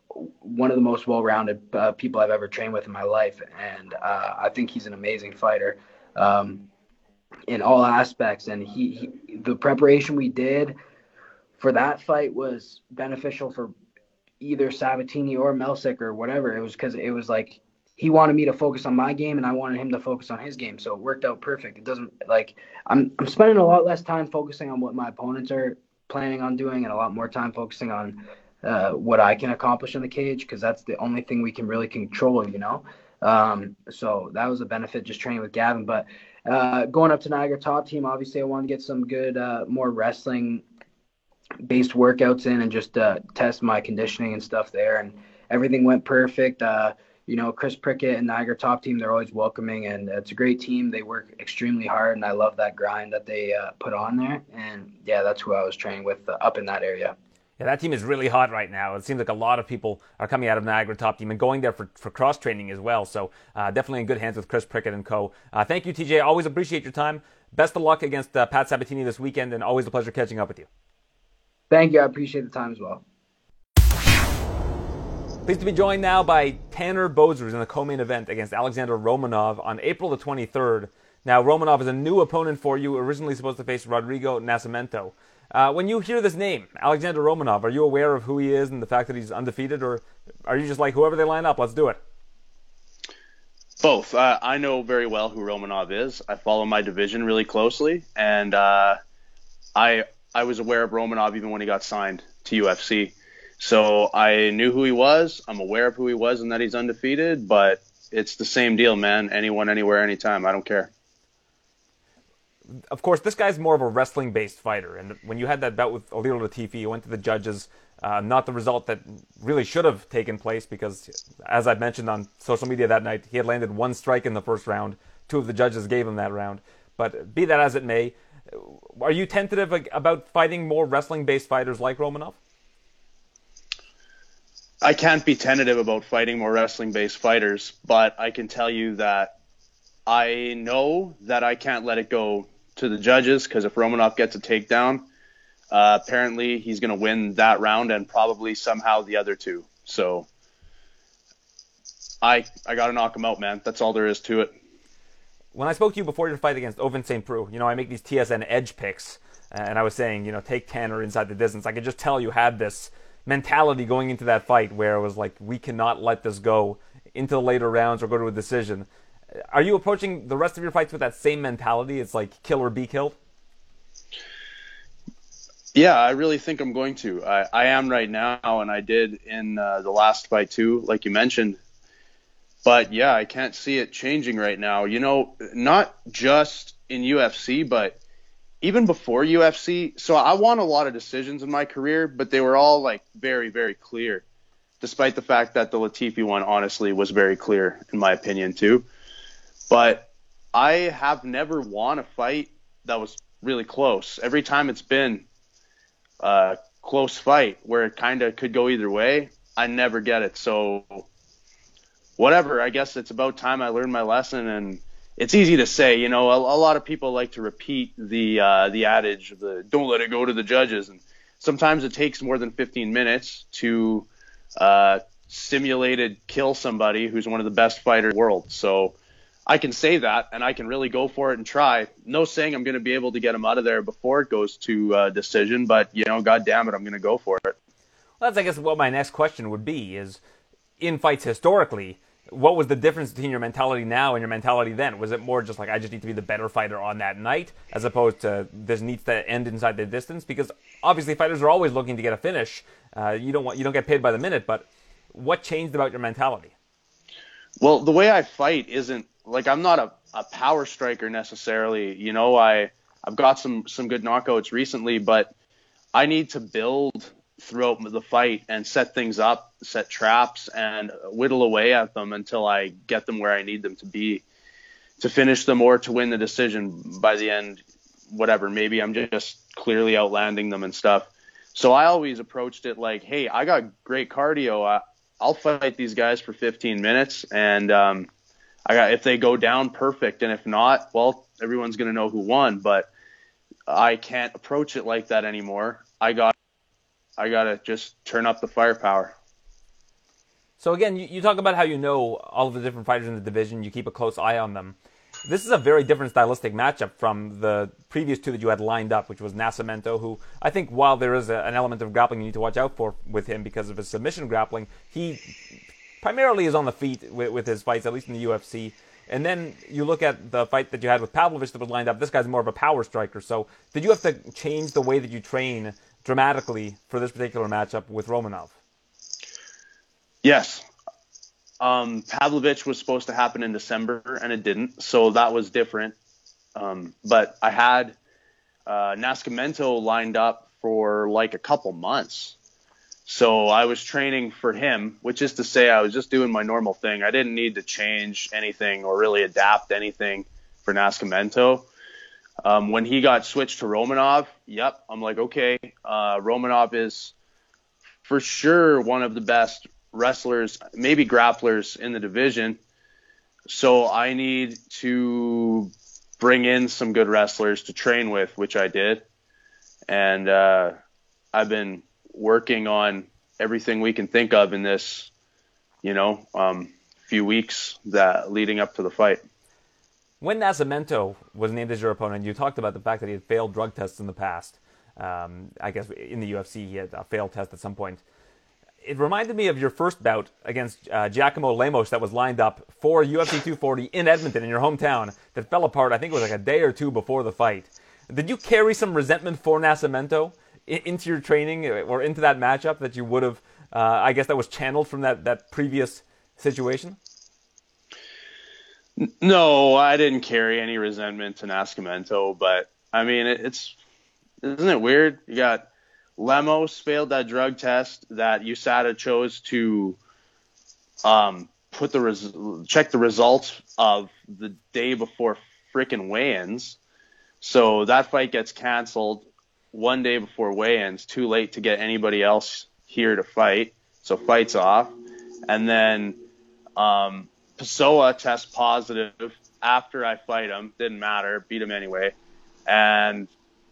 one of the most well-rounded uh, people I've ever trained with in my life, and uh, I think he's an amazing fighter um, in all aspects. And he, he, the preparation we did for that fight was beneficial for either Sabatini or Melsik or whatever. It was because it was like he wanted me to focus on my game and I wanted him to focus on his game. So it worked out perfect. It doesn't like I'm I'm spending a lot less time focusing on what my opponents are planning on doing and a lot more time focusing on uh, what I can accomplish in the cage because that's the only thing we can really control, you know. Um, so that was a benefit just training with Gavin. But uh, going up to Niagara Top Team, obviously I wanted to get some good, uh, more wrestling based workouts in and just uh, test my conditioning and stuff there. And everything went perfect. You know, Chris Prickett and Niagara Top Team, they're always welcoming, and it's a great team. They work extremely hard, and I love that grind that they uh, put on there. And yeah, that's who I was training with uh, up in that area. Yeah, that team is really hot right now. It seems like a lot of people are coming out of Niagara Top Team and going there for, for cross training as well. So uh, definitely in good hands with Chris Prickett and co. Uh, thank you, TJ. Always appreciate your time. Best of luck against uh, Pat Sabatini this weekend, and always a pleasure catching up with you. Thank you. I appreciate the time as well. Pleased to be joined now by Tanner Boser in the co-main event against Alexander Romanov on April the 23rd. Now, Romanov is a new opponent for you, originally supposed to face Rodrigo Nascimento. Uh, when you hear this name, Alexander Romanov, are you aware of who he is and the fact that he's undefeated, or are you just like, whoever they line up, let's do it? Both. Uh, I know very well who Romanov is. I follow my division really closely, and uh, I I was aware of Romanov even when he got signed to UFC. So I knew who he was. I'm aware of who he was and that he's undefeated, but it's the same deal, man. Anyone, anywhere, anytime. I don't care. Of course, this guy's more of a wrestling based fighter. And when you had that bout with Ilir Latifi, you went to the judges. Uh, not the result that really should have taken place because, as I mentioned on social media that night, he had landed one strike in the first round. Two of the judges gave him that round. But be that as it may, are you tentative about fighting more wrestling based fighters like Romanov? I can't be tentative about fighting more wrestling based fighters, but I can tell you that I know that I can't let it go to the judges because if Romanov gets a takedown, uh, apparently he's going to win that round and probably somehow the other two. So I I got to knock him out, man. That's all there is to it. When I spoke to you before your fight against Ovince St. Preux, you know, I make these TSN edge picks, and I was saying, you know, take Tanner inside the distance. I could just tell you had this mentality going into that fight where it was like we cannot let this go into the later rounds or go to a decision. Are you approaching the rest of your fights with that same mentality? It's like kill or be killed. Yeah, I really think I'm going to. I, I am right now, and I did in uh, the last fight too, like you mentioned. But yeah, I can't see it changing right now. You know, not just in UFC, but even before UFC, so I won a lot of decisions in my career, but they were all like very, very clear. Despite the fact that the Latifi one honestly was very clear in my opinion too. But I have never won a fight that was really close. Every time it's been a close fight where it kind of could go either way, I never get it. So whatever, I guess it's about time I learned my lesson and it's easy to say, you know, a, a lot of people like to repeat the uh, the adage of the "don't let it go to the judges," and sometimes it takes more than 15 minutes to uh, simulated kill somebody who's one of the best fighters in the world. So I can say that, and I can really go for it and try. No saying I'm going to be able to get him out of there before it goes to uh, decision, but you know, God damn it, I'm going to go for it. Well, that's I guess what my next question would be is in fights historically what was the difference between your mentality now and your mentality then? Was it more just like I just need to be the better fighter on that night, as opposed to this needs to end inside the distance? Because obviously fighters are always looking to get a finish. Uh, you don't want you don't get paid by the minute, but what changed about your mentality? Well, the way I fight isn't like I'm not a, a power striker necessarily. You know, I I've got some some good knockouts recently, but I need to build throughout the fight and set things up, set traps, and whittle away at them until I get them where I need them to be to finish them or to win the decision by the end. Whatever, maybe I'm just clearly outlanding them and stuff. So I always approached it like, hey, I got great cardio. I, I'll fight these guys for 15 minutes, and um, I got if they go down, perfect, and if not, well, everyone's gonna know who won. But I can't approach it like that anymore. I got I gotta just turn up the firepower. So again, you, you talk about how you know all of the different fighters in the division. You keep a close eye on them. This is a very different stylistic matchup from the previous two that you had lined up, which was Nascimento, who I think while there is a, an element of grappling you need to watch out for with him because of his submission grappling, he primarily is on the feet with, with his fights, at least in the UFC. And then you look at the fight that you had with Pavlovich that was lined up. This guy's more of a power striker. So did you have to change the way that you train dramatically for this particular matchup with Romanov? Yes. Um, Pavlovich was supposed to happen in December, and it didn't, so that was different. Um, but I had uh, Nascimento lined up for like a couple months. So I was training for him, which is to say, I was just doing my normal thing. I didn't need to change anything or really adapt anything for Nascimento. Um, when he got switched to Romanov, yep, I'm like, okay, uh, Romanov is for sure one of the best wrestlers, maybe grapplers in the division. So I need to bring in some good wrestlers to train with, which I did. And uh, I've been working on everything we can think of in this, you know, um, few weeks that leading up to the fight. When Nascimento was named as your opponent, you talked about the fact that he had failed drug tests in the past. Um, I guess in the UFC, he had a failed test at some point it reminded me of your first bout against uh, Giacomo Lemos that was lined up for UFC 240 in Edmonton, in your hometown, that fell apart, I think it was like a day or two before the fight. Did you carry some resentment for Nascimento into your training uh, or into that matchup that you would have, uh, I guess that was channeled from that, that previous situation? No, I didn't carry any resentment to Nascimento, but I mean, it's, isn't it weird? You got Lemos failed that drug test that USADA chose to um, put the res- check the results of the day before freaking weigh-ins. So that fight gets canceled one day before weigh-ins. Too late to get anybody else here to fight, so fights off. And then um, Pessoa test positive after I fight him. Didn't matter, beat him anyway. And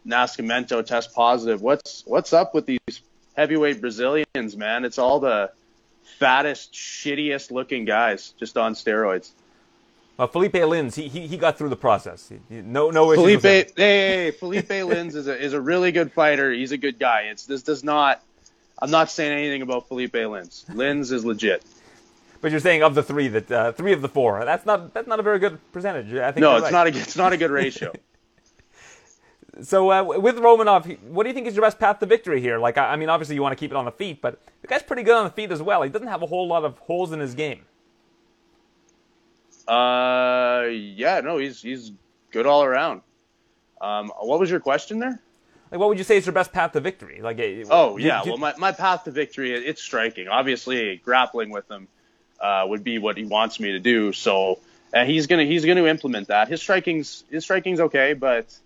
Nascimento test positive. What's what's up with these heavyweight Brazilians, man? It's all the fattest, shittiest looking guys just on steroids. Well, Felipe Lins, he, he, he got through the process. No no issues. Felipe, hey, hey, Felipe Lins is a is a really good fighter. He's a good guy. It's this does not. I'm not saying anything about Felipe Lins. Lins is legit. But you're saying of the three that uh, three of the four. That's not that's not a very good percentage. I think no, it's right. not a it's not a good ratio. So uh, with Romanov, what do you think is your best path to victory here? Like, I, I mean, obviously you want to keep it on the feet, but the guy's pretty good on the feet as well. He doesn't have a whole lot of holes in his game. Uh, yeah, no, he's he's good all around. Um, what was your question there? Like, what would you say is your best path to victory? Like, oh yeah, you, well, my, my path to victory it's striking. Obviously, grappling with him uh, would be what he wants me to do. So, and he's gonna he's gonna implement that. His striking's his striking's okay, but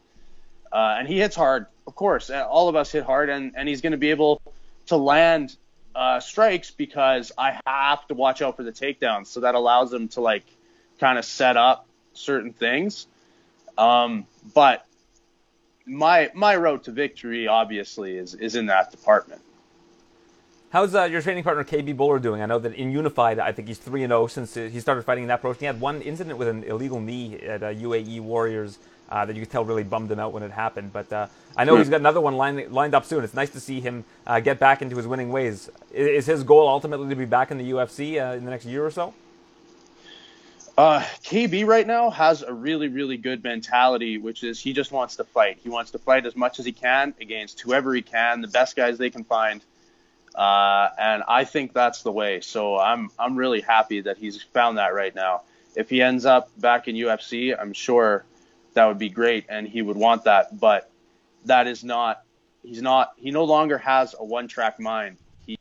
uh, and he hits hard, of course. Uh, all of us hit hard, and, and he's to be able to land uh, strikes because I have to watch out for the takedowns. So that allows him to like kind of set up certain things. Um, but my my road to victory obviously is is in that department. How's uh, your training partner KB Bhullar doing? I know that in Unified, I think he's three and zero oh since he started fighting in that promotion. He had one incident with an illegal knee at uh, UAE Warriors uh, that you could tell really bummed him out when it happened. But uh, I know he's got another one lined, lined up soon. It's nice to see him uh, get back into his winning ways. Is, is, his goal ultimately to be back in the UFC uh, in the next year or so? Uh, KB right now has a really, really good mentality, which is he just wants to fight. He wants to fight as much as he can against whoever he can, the best guys they can find. Uh, and I think that's the way. So I'm I'm really happy that he's found that right now. If he ends up back in UFC, I'm sure that would be great and he would want that. But that is not, he's not, he no longer has a one track mind. He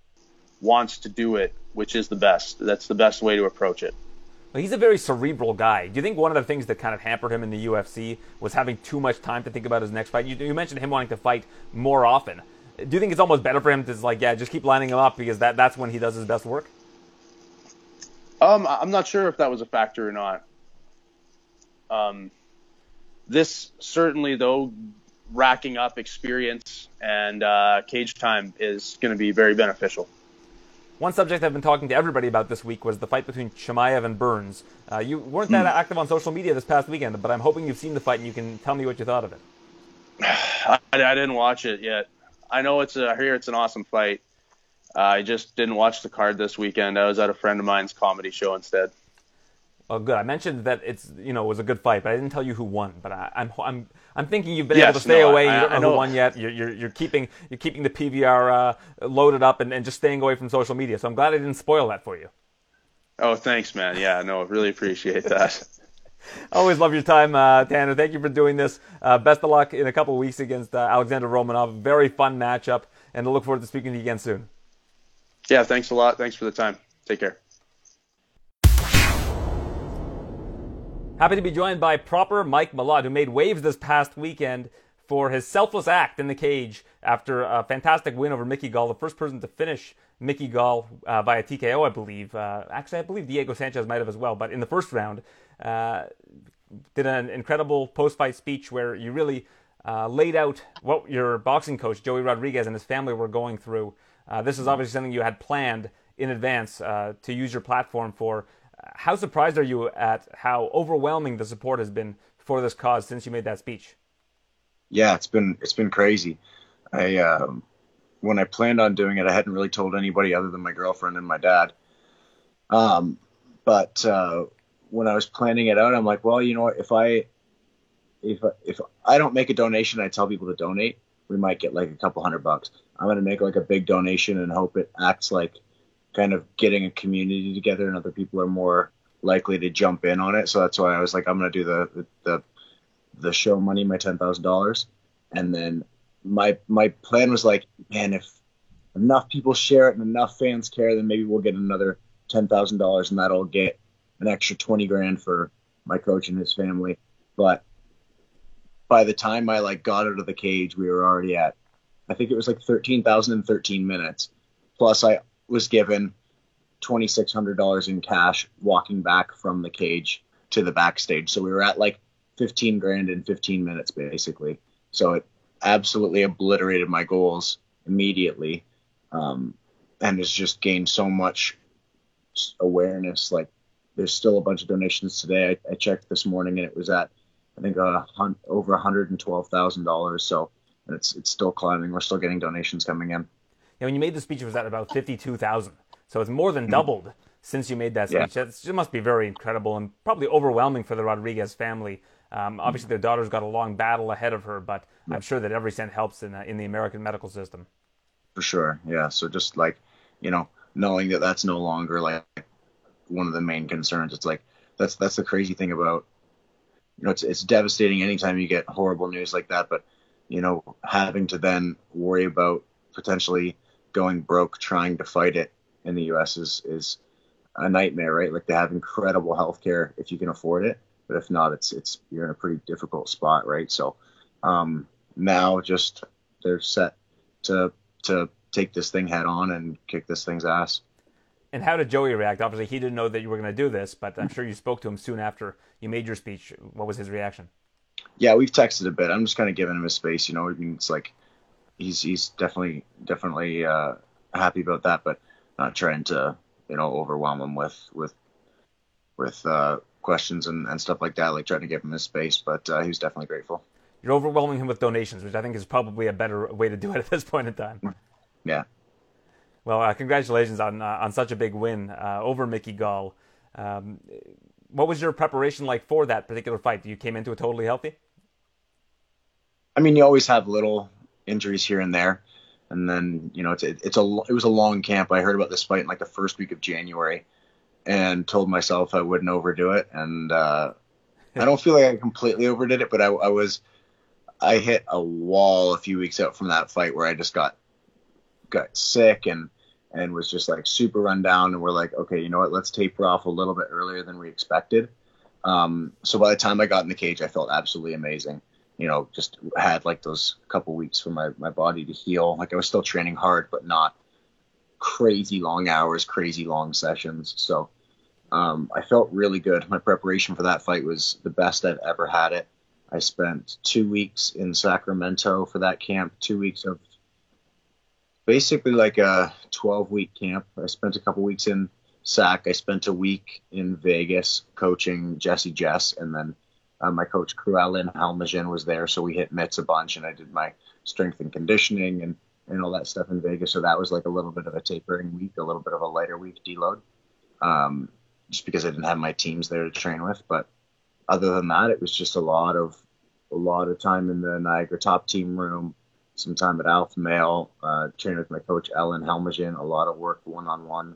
wants to do it, which is the best. That's the best way to approach it. Well, he's a very cerebral guy. Do you think one of the things that kind of hampered him in the UFC was having too much time to think about his next fight? You, you mentioned him wanting to fight more often. Do you think it's almost better for him to like, yeah, just keep lining him up because that, that's when he does his best work? Um, I'm not sure if that was a factor or not. Um, this certainly, though, racking up experience and uh, cage time is going to be very beneficial. One subject I've been talking to everybody about this week was the fight between Chimaev and Burns. Uh, you weren't that hmm. active on social media this past weekend, but I'm hoping you've seen the fight and you can tell me what you thought of it. I, I didn't watch it yet. I know it's a, I hear it's an awesome fight. Uh, I just didn't watch the card this weekend. I was at a friend of mine's comedy show instead. Oh, good. I mentioned that it's you know it was a good fight, but I didn't tell you who won. But I, am I'm, I'm I'm thinking you've been yes, able to stay no, away. I, you don't know, know, who won yet. You're, you're, you're keeping you're keeping the PVR uh, loaded up and, and just staying away from social media. So I'm glad I didn't spoil that for you. Oh, thanks, man. Yeah, no, really appreciate that. Always love your time, uh, Tanner. Thank you for doing this. Uh, best of luck in a couple weeks against uh, Alexander Romanov. Very fun matchup, and I look forward to speaking to you again soon. Yeah, thanks a lot. Thanks for the time. Take care. Happy to be joined by proper Mike Malott, who made waves this past weekend for his selfless act in the cage after a fantastic win over Mickey Gall, the first person to finish Mickey Gall uh, via TKO, I believe. Uh, actually, I believe Diego Sanchez might have as well, but in the first round, uh, did an incredible post-fight speech where you really uh, laid out what your boxing coach Joey Rodriguez and his family were going through. Uh, this is obviously something you had planned in advance uh, to use your platform for how surprised are you at how overwhelming the support has been for this cause since you made that speech? Yeah, it's been it's been crazy. I um, when I planned on doing it, I hadn't really told anybody other than my girlfriend and my dad. Um, but uh, when I was planning it out, I'm like, well, you know what? If I if if I don't make a donation, I tell people to donate. We might get like a couple hundred bucks. I'm gonna make like a big donation and hope it acts like kind of getting a community together and other people are more likely to jump in on it. So that's why I was like, I'm to do the, the, the show money, my $10,000. And then my, my plan was like, man, if enough people share it and enough fans care, then maybe we'll get another $10,000 and that'll get an extra 20 grand for my coach and his family. But by the time I like got out of the cage, we were already at, I think it was like 13,013 minutes. Plus I was given twenty six hundred dollars in cash walking back from the cage to the backstage. So we were at like fifteen grand in fifteen minutes basically. So it absolutely obliterated my goals immediately, um, and has just gained so much awareness. Like there's still a bunch of donations today. I, I checked this morning and it was at I think uh, hun- over hundred and twelve thousand dollars. So it's it's still climbing. We're still getting donations coming in Yeah, when you made the speech, it was at about 52,000. So it's more than mm-hmm. doubled since you made that speech. Yeah. It must be very incredible and probably overwhelming for the Rodriguez family. Um, obviously, their daughter's got a long battle ahead of her, but I'm sure that every cent helps in, uh, in the American medical system. For sure, yeah. So just like, you know, knowing that that's no longer like one of the main concerns. It's like that's that's the crazy thing about, you know, it's it's devastating anytime you get horrible news like that. But you know, having to then worry about potentially going broke trying to fight it in the U.S. is is a nightmare, right? Like they have incredible health care if you can afford it, but if not, it's it's you're in a pretty difficult spot, right? So um, now just they're set to to take this thing head on and kick this thing's ass. And how did Joey react? Obviously, he didn't know that you were going to do this, but I'm sure you spoke to him soon after you made your speech. What was his reaction? Yeah, we've texted a bit. I'm just kind of giving him his space. You know, I mean, it's like he's he's definitely definitely uh, happy about that, but not trying to you know overwhelm him with with with uh, questions and, and stuff like that. Like trying to give him his space, but uh, he's definitely grateful. You're overwhelming him with donations, which I think is probably a better way to do it at this point in time. Yeah. Well, uh, congratulations on uh, on such a big win uh, over Mickey Gall. Um, what was your preparation like for that particular fight? You came into it totally healthy. I mean, you always have little injuries here and there. And then you know it's it's a it was a long camp. I heard about this fight in like the first week of January, and told myself I wouldn't overdo it. And uh, I don't feel like I completely overdid it, but I, I was I hit a wall a few weeks out from that fight where I just got got sick and and was just like super run down. And we're like, okay, you know what? Let's taper off a little bit earlier than we expected. Um, so by the time I got in the cage, I felt absolutely amazing you know, just had like those couple weeks for my, my body to heal. Like I was still training hard, but not crazy long hours, crazy long sessions. So Um, I felt really good. My preparation for that fight was the best I've ever had it. I spent two weeks in Sacramento for that camp, two weeks of basically like a 12 week camp. I spent a couple weeks in SAC. I spent a week in Vegas coaching Jesse Jess, and then uh, my coach Cruellin Halmagen was there, so we hit mitts a bunch, and I did my strength and conditioning and and all that stuff in Vegas. So that was like a little bit of a tapering week, a little bit of a lighter week deload, um, just because I didn't have my teams there to train with. But other than that, it was just a lot of a lot of time in the Niagara top team room, some time at Alpha Male, uh, training with my coach Ellen Helmagen, a lot of work one on one,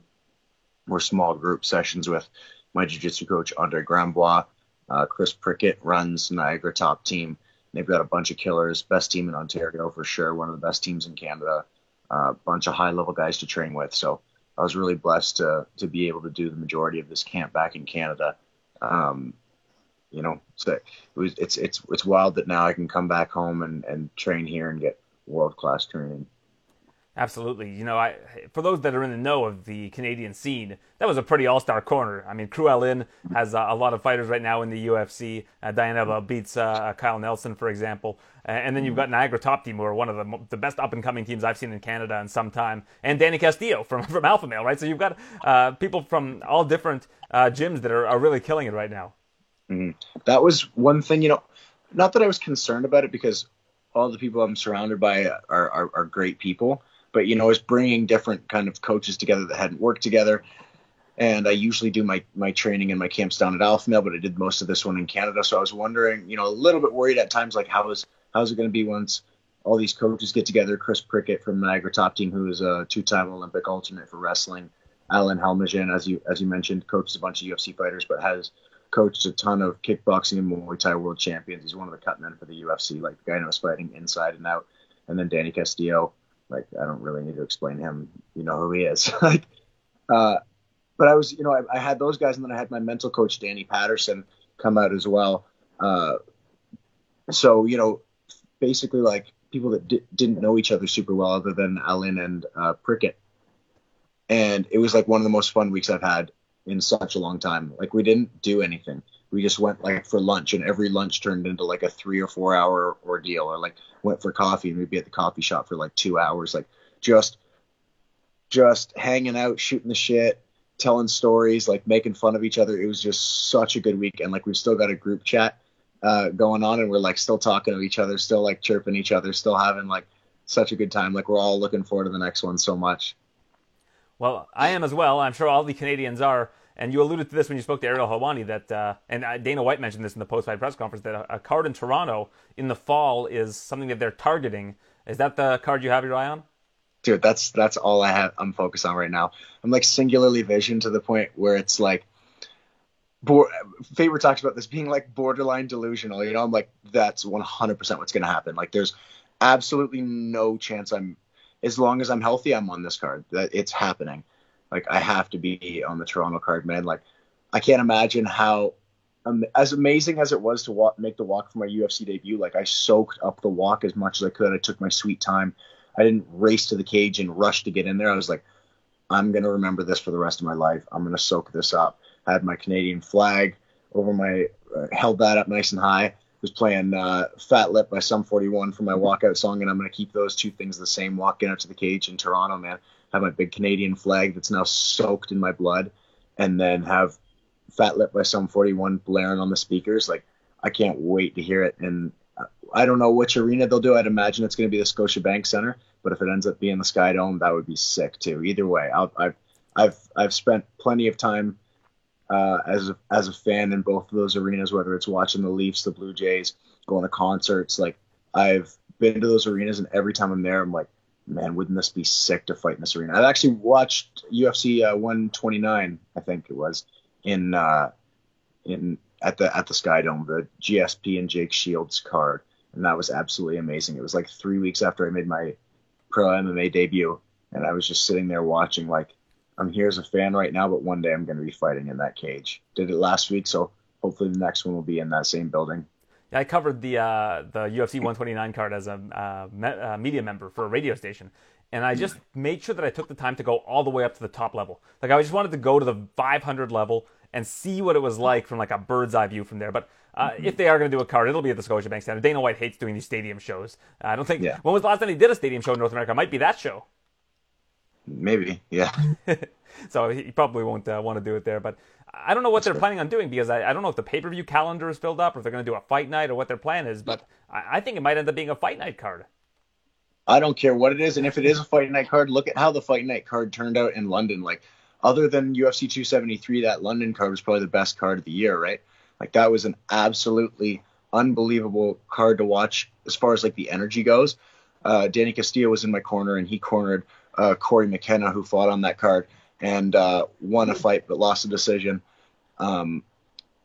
more small group sessions with my jiu-jitsu coach Andre Grambois. Uh, Chris Prickett runs Niagara top team. They've got a bunch of killers, best team in Ontario for sure, one of the best teams in Canada, a uh, bunch of high level guys to train with. So I was really blessed to to be able to do the majority of this camp back in Canada. Um, you know, so it was, it's it's it's wild that now I can come back home and and train here and get world class training. Absolutely. You know, I for those that are in the know of the Canadian scene, that was a pretty all-star corner. I mean, Cruellin has uh, a lot of fighters right now in the UFC. Uh, Diana Belbita uh, Kyle Nelson, for example, and then you've got Niagara Top Team, who are one of the, the best up-and-coming teams I've seen in Canada in some time, and Danny Castillo from from Alpha Male, right? So you've got uh, people from all different uh, gyms that are, are really killing it right now. Mm-hmm. That was one thing, you know, not that I was concerned about it because all the people I'm surrounded by are, are, are great people but you know, it's bringing different kind of coaches together that hadn't worked together. And I usually do my my training and my camps down at Alpha Male, but I did most of this one in Canada. So I was wondering, you know, a little bit worried at times, like how is how's it going to be once all these coaches get together? Chris Prickett from Niagara Top Team, who is a two-time Olympic alternate for wrestling. Alan Helmagen, as you as you mentioned, coaches a bunch of UFC fighters, but has coached a ton of kickboxing and Muay Thai world champions. He's one of the cut men for the UFC, like the guy knows fighting inside and out. And then Danny Castillo, like I don't really need to explain him. You know who he is. like, uh, but I was, you know, I, I, had those guys, and then I had my mental coach Danny Patterson come out as well. Uh, so you know, basically like people that di- didn't know each other super well, other than Alan and uh, Prickett. And it was like one of the most fun weeks I've had in such a long time. Like we didn't do anything. We just went like for lunch and every lunch turned into like a three or four hour ordeal or like went for coffee and we'd be at the coffee shop for like two hours like just just hanging out shooting the shit telling stories like making fun of each other. It was just such a good week and like we've still got a group chat uh, going on and we're like still talking to each other still like chirping each other still having like such a good time. Like we're all looking forward to the next one so much well i am as well i'm sure all the canadians are and you alluded to this when you spoke to Ariel Helwani that, uh, and uh, Dana White mentioned this in the post-fight press conference that a, card in Toronto in the fall is something that they're targeting. Is that the card you have your eye on? Dude, that's that's all I have. I'm focused on right now. I'm like singularly visioned to the point where it's like, bo- Faber talks about this being like borderline delusional. You know, I'm like, that's 100% what's going to happen. Like, there's absolutely no chance I'm, as long as I'm healthy, I'm on this card. That it's happening like I have to be on the Toronto card, man. Like I can't imagine how um, as amazing as it was to walk, make the walk for my UFC debut. Like I soaked up the walk as much as I could. I took my sweet time. I didn't race to the cage and rush to get in there. I was like, I'm gonna remember this for the rest of my life. I'm gonna soak this up. I had my Canadian flag over my, uh, held that up nice and high. Was playing uh, Fat Lip by Sum 41 for my walkout song, and I'm gonna keep those two things the same. Walking out to the cage in Toronto, man have my big Canadian flag that's now soaked in my blood, and then have Fat Lip by Sum 41 blaring on the speakers. Like, I can't wait to hear it. And I don't know which arena they'll do. I'd imagine it's going to be the Scotiabank Center, but if it ends up being the Sky Dome, that would be sick too. Either way, i have I've I've spent plenty of time uh, as a, as a fan in both of those arenas, whether it's watching the Leafs, the Blue Jays, going to concerts. Like I've been to those arenas, and every time I'm there, I'm like, man, wouldn't this be sick to fight in this arena? I've actually watched UFC uh, 129, I think it was, in uh, in at the at the Sky Dome, the GSP and Jake Shields card, and that was absolutely amazing. It was like three weeks after I made my pro MMA debut, and I was just sitting there watching. Like, I'm here as a fan right now, but one day I'm going to be fighting in that cage. Did it last week, so hopefully the next one will be in that same building. I covered the uh, the UFC 129 card as a uh, me- uh, media member for a radio station, and I just made sure that I took the time to go all the way up to the top level. Like I just wanted to go to the 500 level and see what it was like from like a bird's eye view from there. But uh, mm-hmm. if they are going to do a card, it'll be at the Scotiabank Center. Dana White hates doing these stadium shows. I don't think. Yeah. When was the last time he did a stadium show in North America? It might be that show. Maybe, yeah. so he probably won't uh, want to do it there. But I don't know what That's they're planning on doing because I, I don't know if the pay per view calendar is filled up or if they're going to do a fight night or what their plan is. But I, I think it might end up being a fight night card. I don't care what it is, and if it is a fight night card, look at how the fight night card turned out in London. Like, other than UFC 273, that London card was probably the best card of the year, right? Like, that was an absolutely unbelievable card to watch as far as like the energy goes. Uh, Danny Castillo was in my corner, and he cornered uh, Corey McKenna, who fought on that card and uh, won a fight but lost a decision. Um,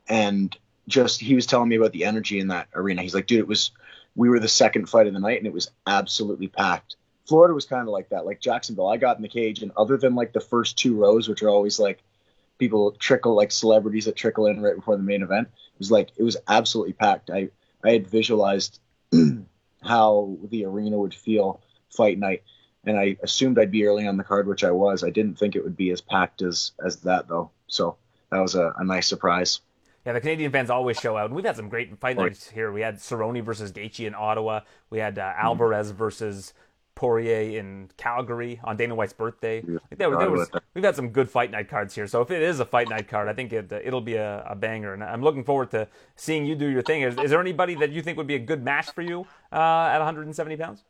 and just he was telling me about the energy in that arena. He's like, dude, it was we were the second fight of the night and it was absolutely packed. Florida was kind of like that. Like Jacksonville, I got in the cage and other than like the first two rows, which are always like people trickle like celebrities that trickle in right before the main event, it was like it was absolutely packed. I I had visualized how the arena would feel fight night and I assumed I'd be early on the card, which I was. I didn't think it would be as packed as as that though. So that was a, a nice surprise. Yeah, the Canadian fans always show out, and we've had some great fight nights here. We had Cerrone versus Gaethje in Ottawa. We had uh, mm-hmm. Alvarez versus Poirier in Calgary on Dana White's birthday. Like there, there was, we've had some good fight night cards here. So if it is a fight night card, I think it, it'll be a, a banger. And I'm looking forward to seeing you do your thing. Is, is there anybody that you think would be a good match for you uh, at 170 pounds?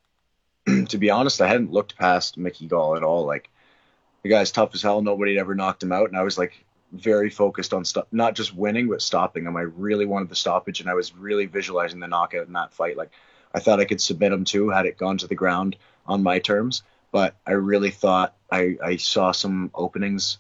To be honest, I hadn't looked past Mickey Gall at all. Like the guy's tough as hell. Nobody had ever knocked him out, and I was like very focused on st- not just winning but stopping him. I really wanted the stoppage, and I was really visualizing the knockout in that fight. Like I thought I could submit him too had it gone to the ground on my terms, but I really thought I, I saw some openings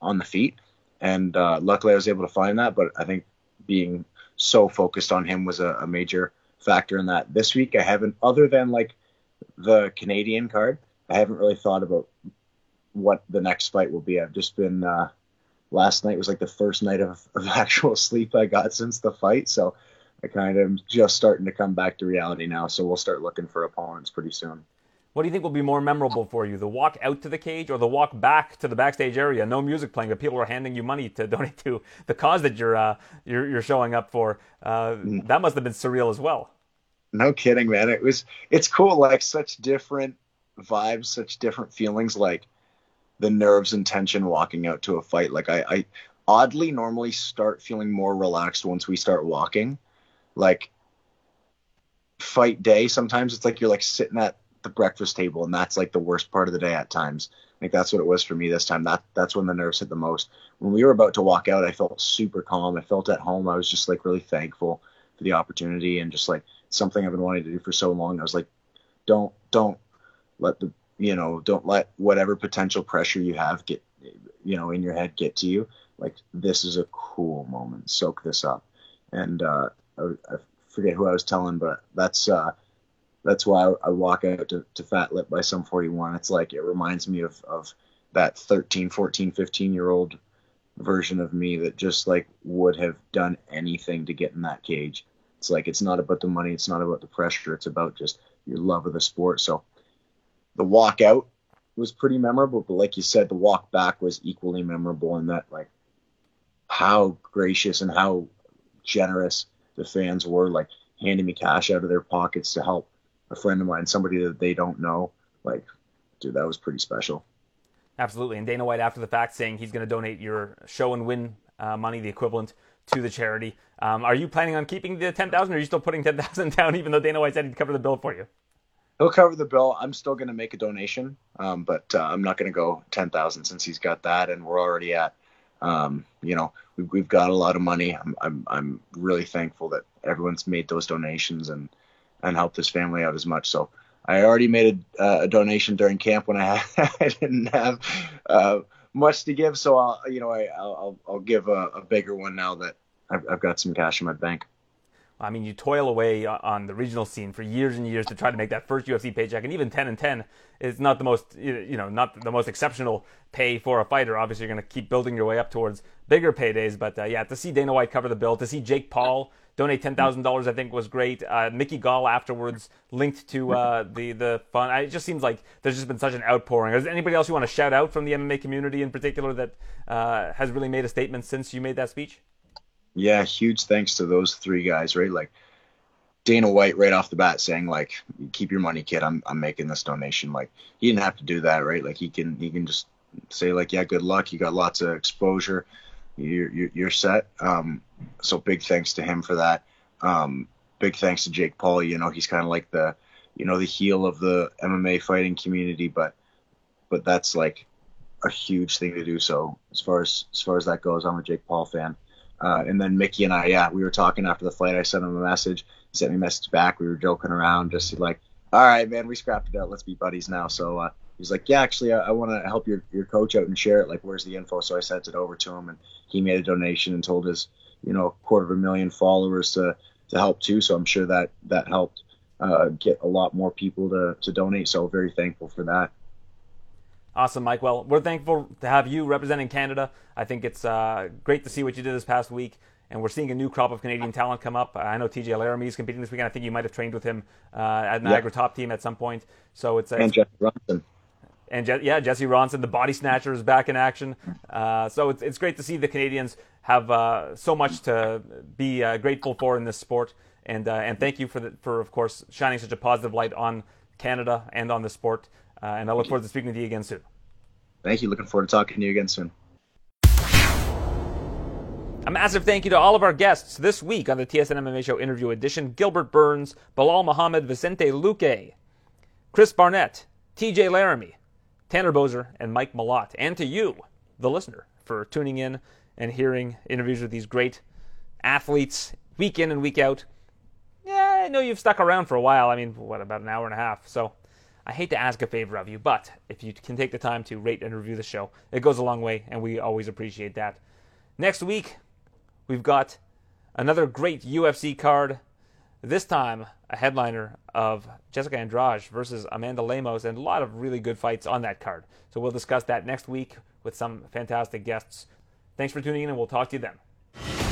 on the feet, and uh, luckily I was able to find that. But I think being so focused on him was a, a major factor in that. This week I haven't, other than like the Canadian card, I haven't really thought about what the next fight will be. I've just been uh, last night was like the first night of, of actual sleep I got since the fight, so I kind of am just starting to come back to reality now. So we'll start looking for opponents pretty soon. What do you think will be more memorable for you, the walk out to the cage or the walk back to the backstage area? No music playing, but people are handing you money to donate to the cause that you're uh, you're, you're, showing up for. Uh, mm. that must have been surreal as well. No kidding, man. It was it's cool, like such different vibes, such different feelings, like the nerves and tension walking out to a fight. Like I, I oddly normally start feeling more relaxed once we start walking. Like fight day, sometimes it's like you're like sitting at the breakfast table and that's like the worst part of the day at times. Like that's what it was for me this time. That that's when the nerves hit the most. When we were about to walk out, I felt super calm. I felt at home. I was just like really thankful for the opportunity and just like something I've been wanting to do for so long. I was like, don't don't let the you know don't let whatever potential pressure you have get you know in your head get to you. Like this is a cool moment. Soak this up. And uh, I, I forget who I was telling, but that's uh, that's why I, walk out to, to Fat Lip by Sum 41. It's like it reminds me of of that 13, 14, 15 year old version of me that just like would have done anything to get in that cage it's like it's not about the money, it's not about the pressure, it's about just your love of the sport. So the walk out was pretty memorable, but like you said, the walk back was equally memorable in that like how gracious and how generous the fans were, like handing me cash out of their pockets to help a friend of mine, somebody that they don't know. Like, dude, that was pretty special. Absolutely. And Dana White, after the fact, saying he's going to donate your show and win uh, money, the equivalent to the charity. Um, are you planning on keeping the ten thousand, or are you still putting ten thousand down, even though Dana White said he'd cover the bill for you? He'll cover the bill. I'm still going to make a donation, um, but uh, I'm not going to go ten thousand since he's got that, and we're already at. Um, you know, we've, we've got a lot of money. I'm, I'm I'm really thankful that everyone's made those donations and and helped this family out as much. So I already made a, uh, a donation during camp when I, I didn't have uh, much to give, so I'll you know I, will I'll, I'll give a, a, bigger one now that I've, I've got some cash in my bank. I mean, you toil away on the regional scene for years and years to try to make that first UFC paycheck, and even 10 and 10 is not the most, you know, not the most exceptional pay for a fighter. Obviously, you're going to keep building your way up towards bigger paydays, but uh, yeah, to see Dana White cover the bill, to see Jake Paul donate ten thousand dollars, I think was great. Uh, Mickey Gall afterwards linked to uh, the the fund. It just seems like there's just been such an outpouring. Is anybody else you want to shout out from the MMA community in particular that uh, has really made a statement since you made that speech? Yeah, huge thanks to those three guys, right? Like Dana White right off the bat saying like, "Keep your money, kid. I'm I'm making this donation." Like he didn't have to do that, right? Like he can he can just say like, "Yeah, good luck. You got lots of exposure. You're you're, set." Um, so big thanks to him for that. Um, big thanks to Jake Paul. You know, he's kind of like the you know the heel of the MMA fighting community, but but that's like a huge thing to do. So as far as as far as that goes, I'm a Jake Paul fan. Uh, and then Mickey and I, yeah, we were talking after the flight. I sent him a message. He sent me a message back. We were joking around, just like, all right, man, we scrapped it out. Let's be buddies now. So uh, he's like, yeah, actually, I, I want to help your, your coach out and share it. Like, where's the info? So I sent it over to him, and he made a donation and told his, you know, quarter of a million followers to to help too. So I'm sure that that helped uh, get a lot more people to to donate. So very thankful for that. Awesome, Mike. Well, we're thankful to have you representing Canada. I think it's uh, great to see what you did this past week, and we're seeing a new crop of Canadian talent come up. I know TJ Laramie is competing this weekend. I think you might have trained with him uh, at Niagara Top Team at some point. So it's uh, and Jesse Ronson. And Je- yeah, Jesse Ronson, the body snatcher, is back in action. Uh, so it's it's great to see the Canadians have uh, so much to be uh, grateful for in this sport. And and thank you for the, for of course shining such a positive light on Canada and on the sport. Uh, and I look forward to speaking with you again soon. Thank you. Looking forward to talking to you again soon. A massive thank you to all of our guests this week on the TSN MMA Show interview edition Gilbert Burns, Belal Muhammad, Vicente Luque, Chris Barnett, TJ Laramie, Tanner Boser, and Mike Malott. And to you, the listener, for tuning in and hearing interviews with these great athletes week in and week out. Yeah, I know you've stuck around for a while. I mean, what, about an hour and a half? So I hate to ask a favor of you, but if you can take the time to rate and review the show, it goes a long way, and we always appreciate that. Next week, we've got another great UFC card. This time, a headliner of Jessica Andrade versus Amanda Lemos, and a lot of really good fights on that card. So we'll discuss that next week with some fantastic guests. Thanks for tuning in, and we'll talk to you then.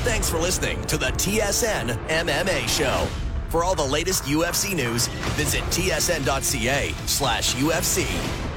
Thanks for listening to the TSN MMA Show. For all the latest UFC news, visit tsn.ca slash UFC.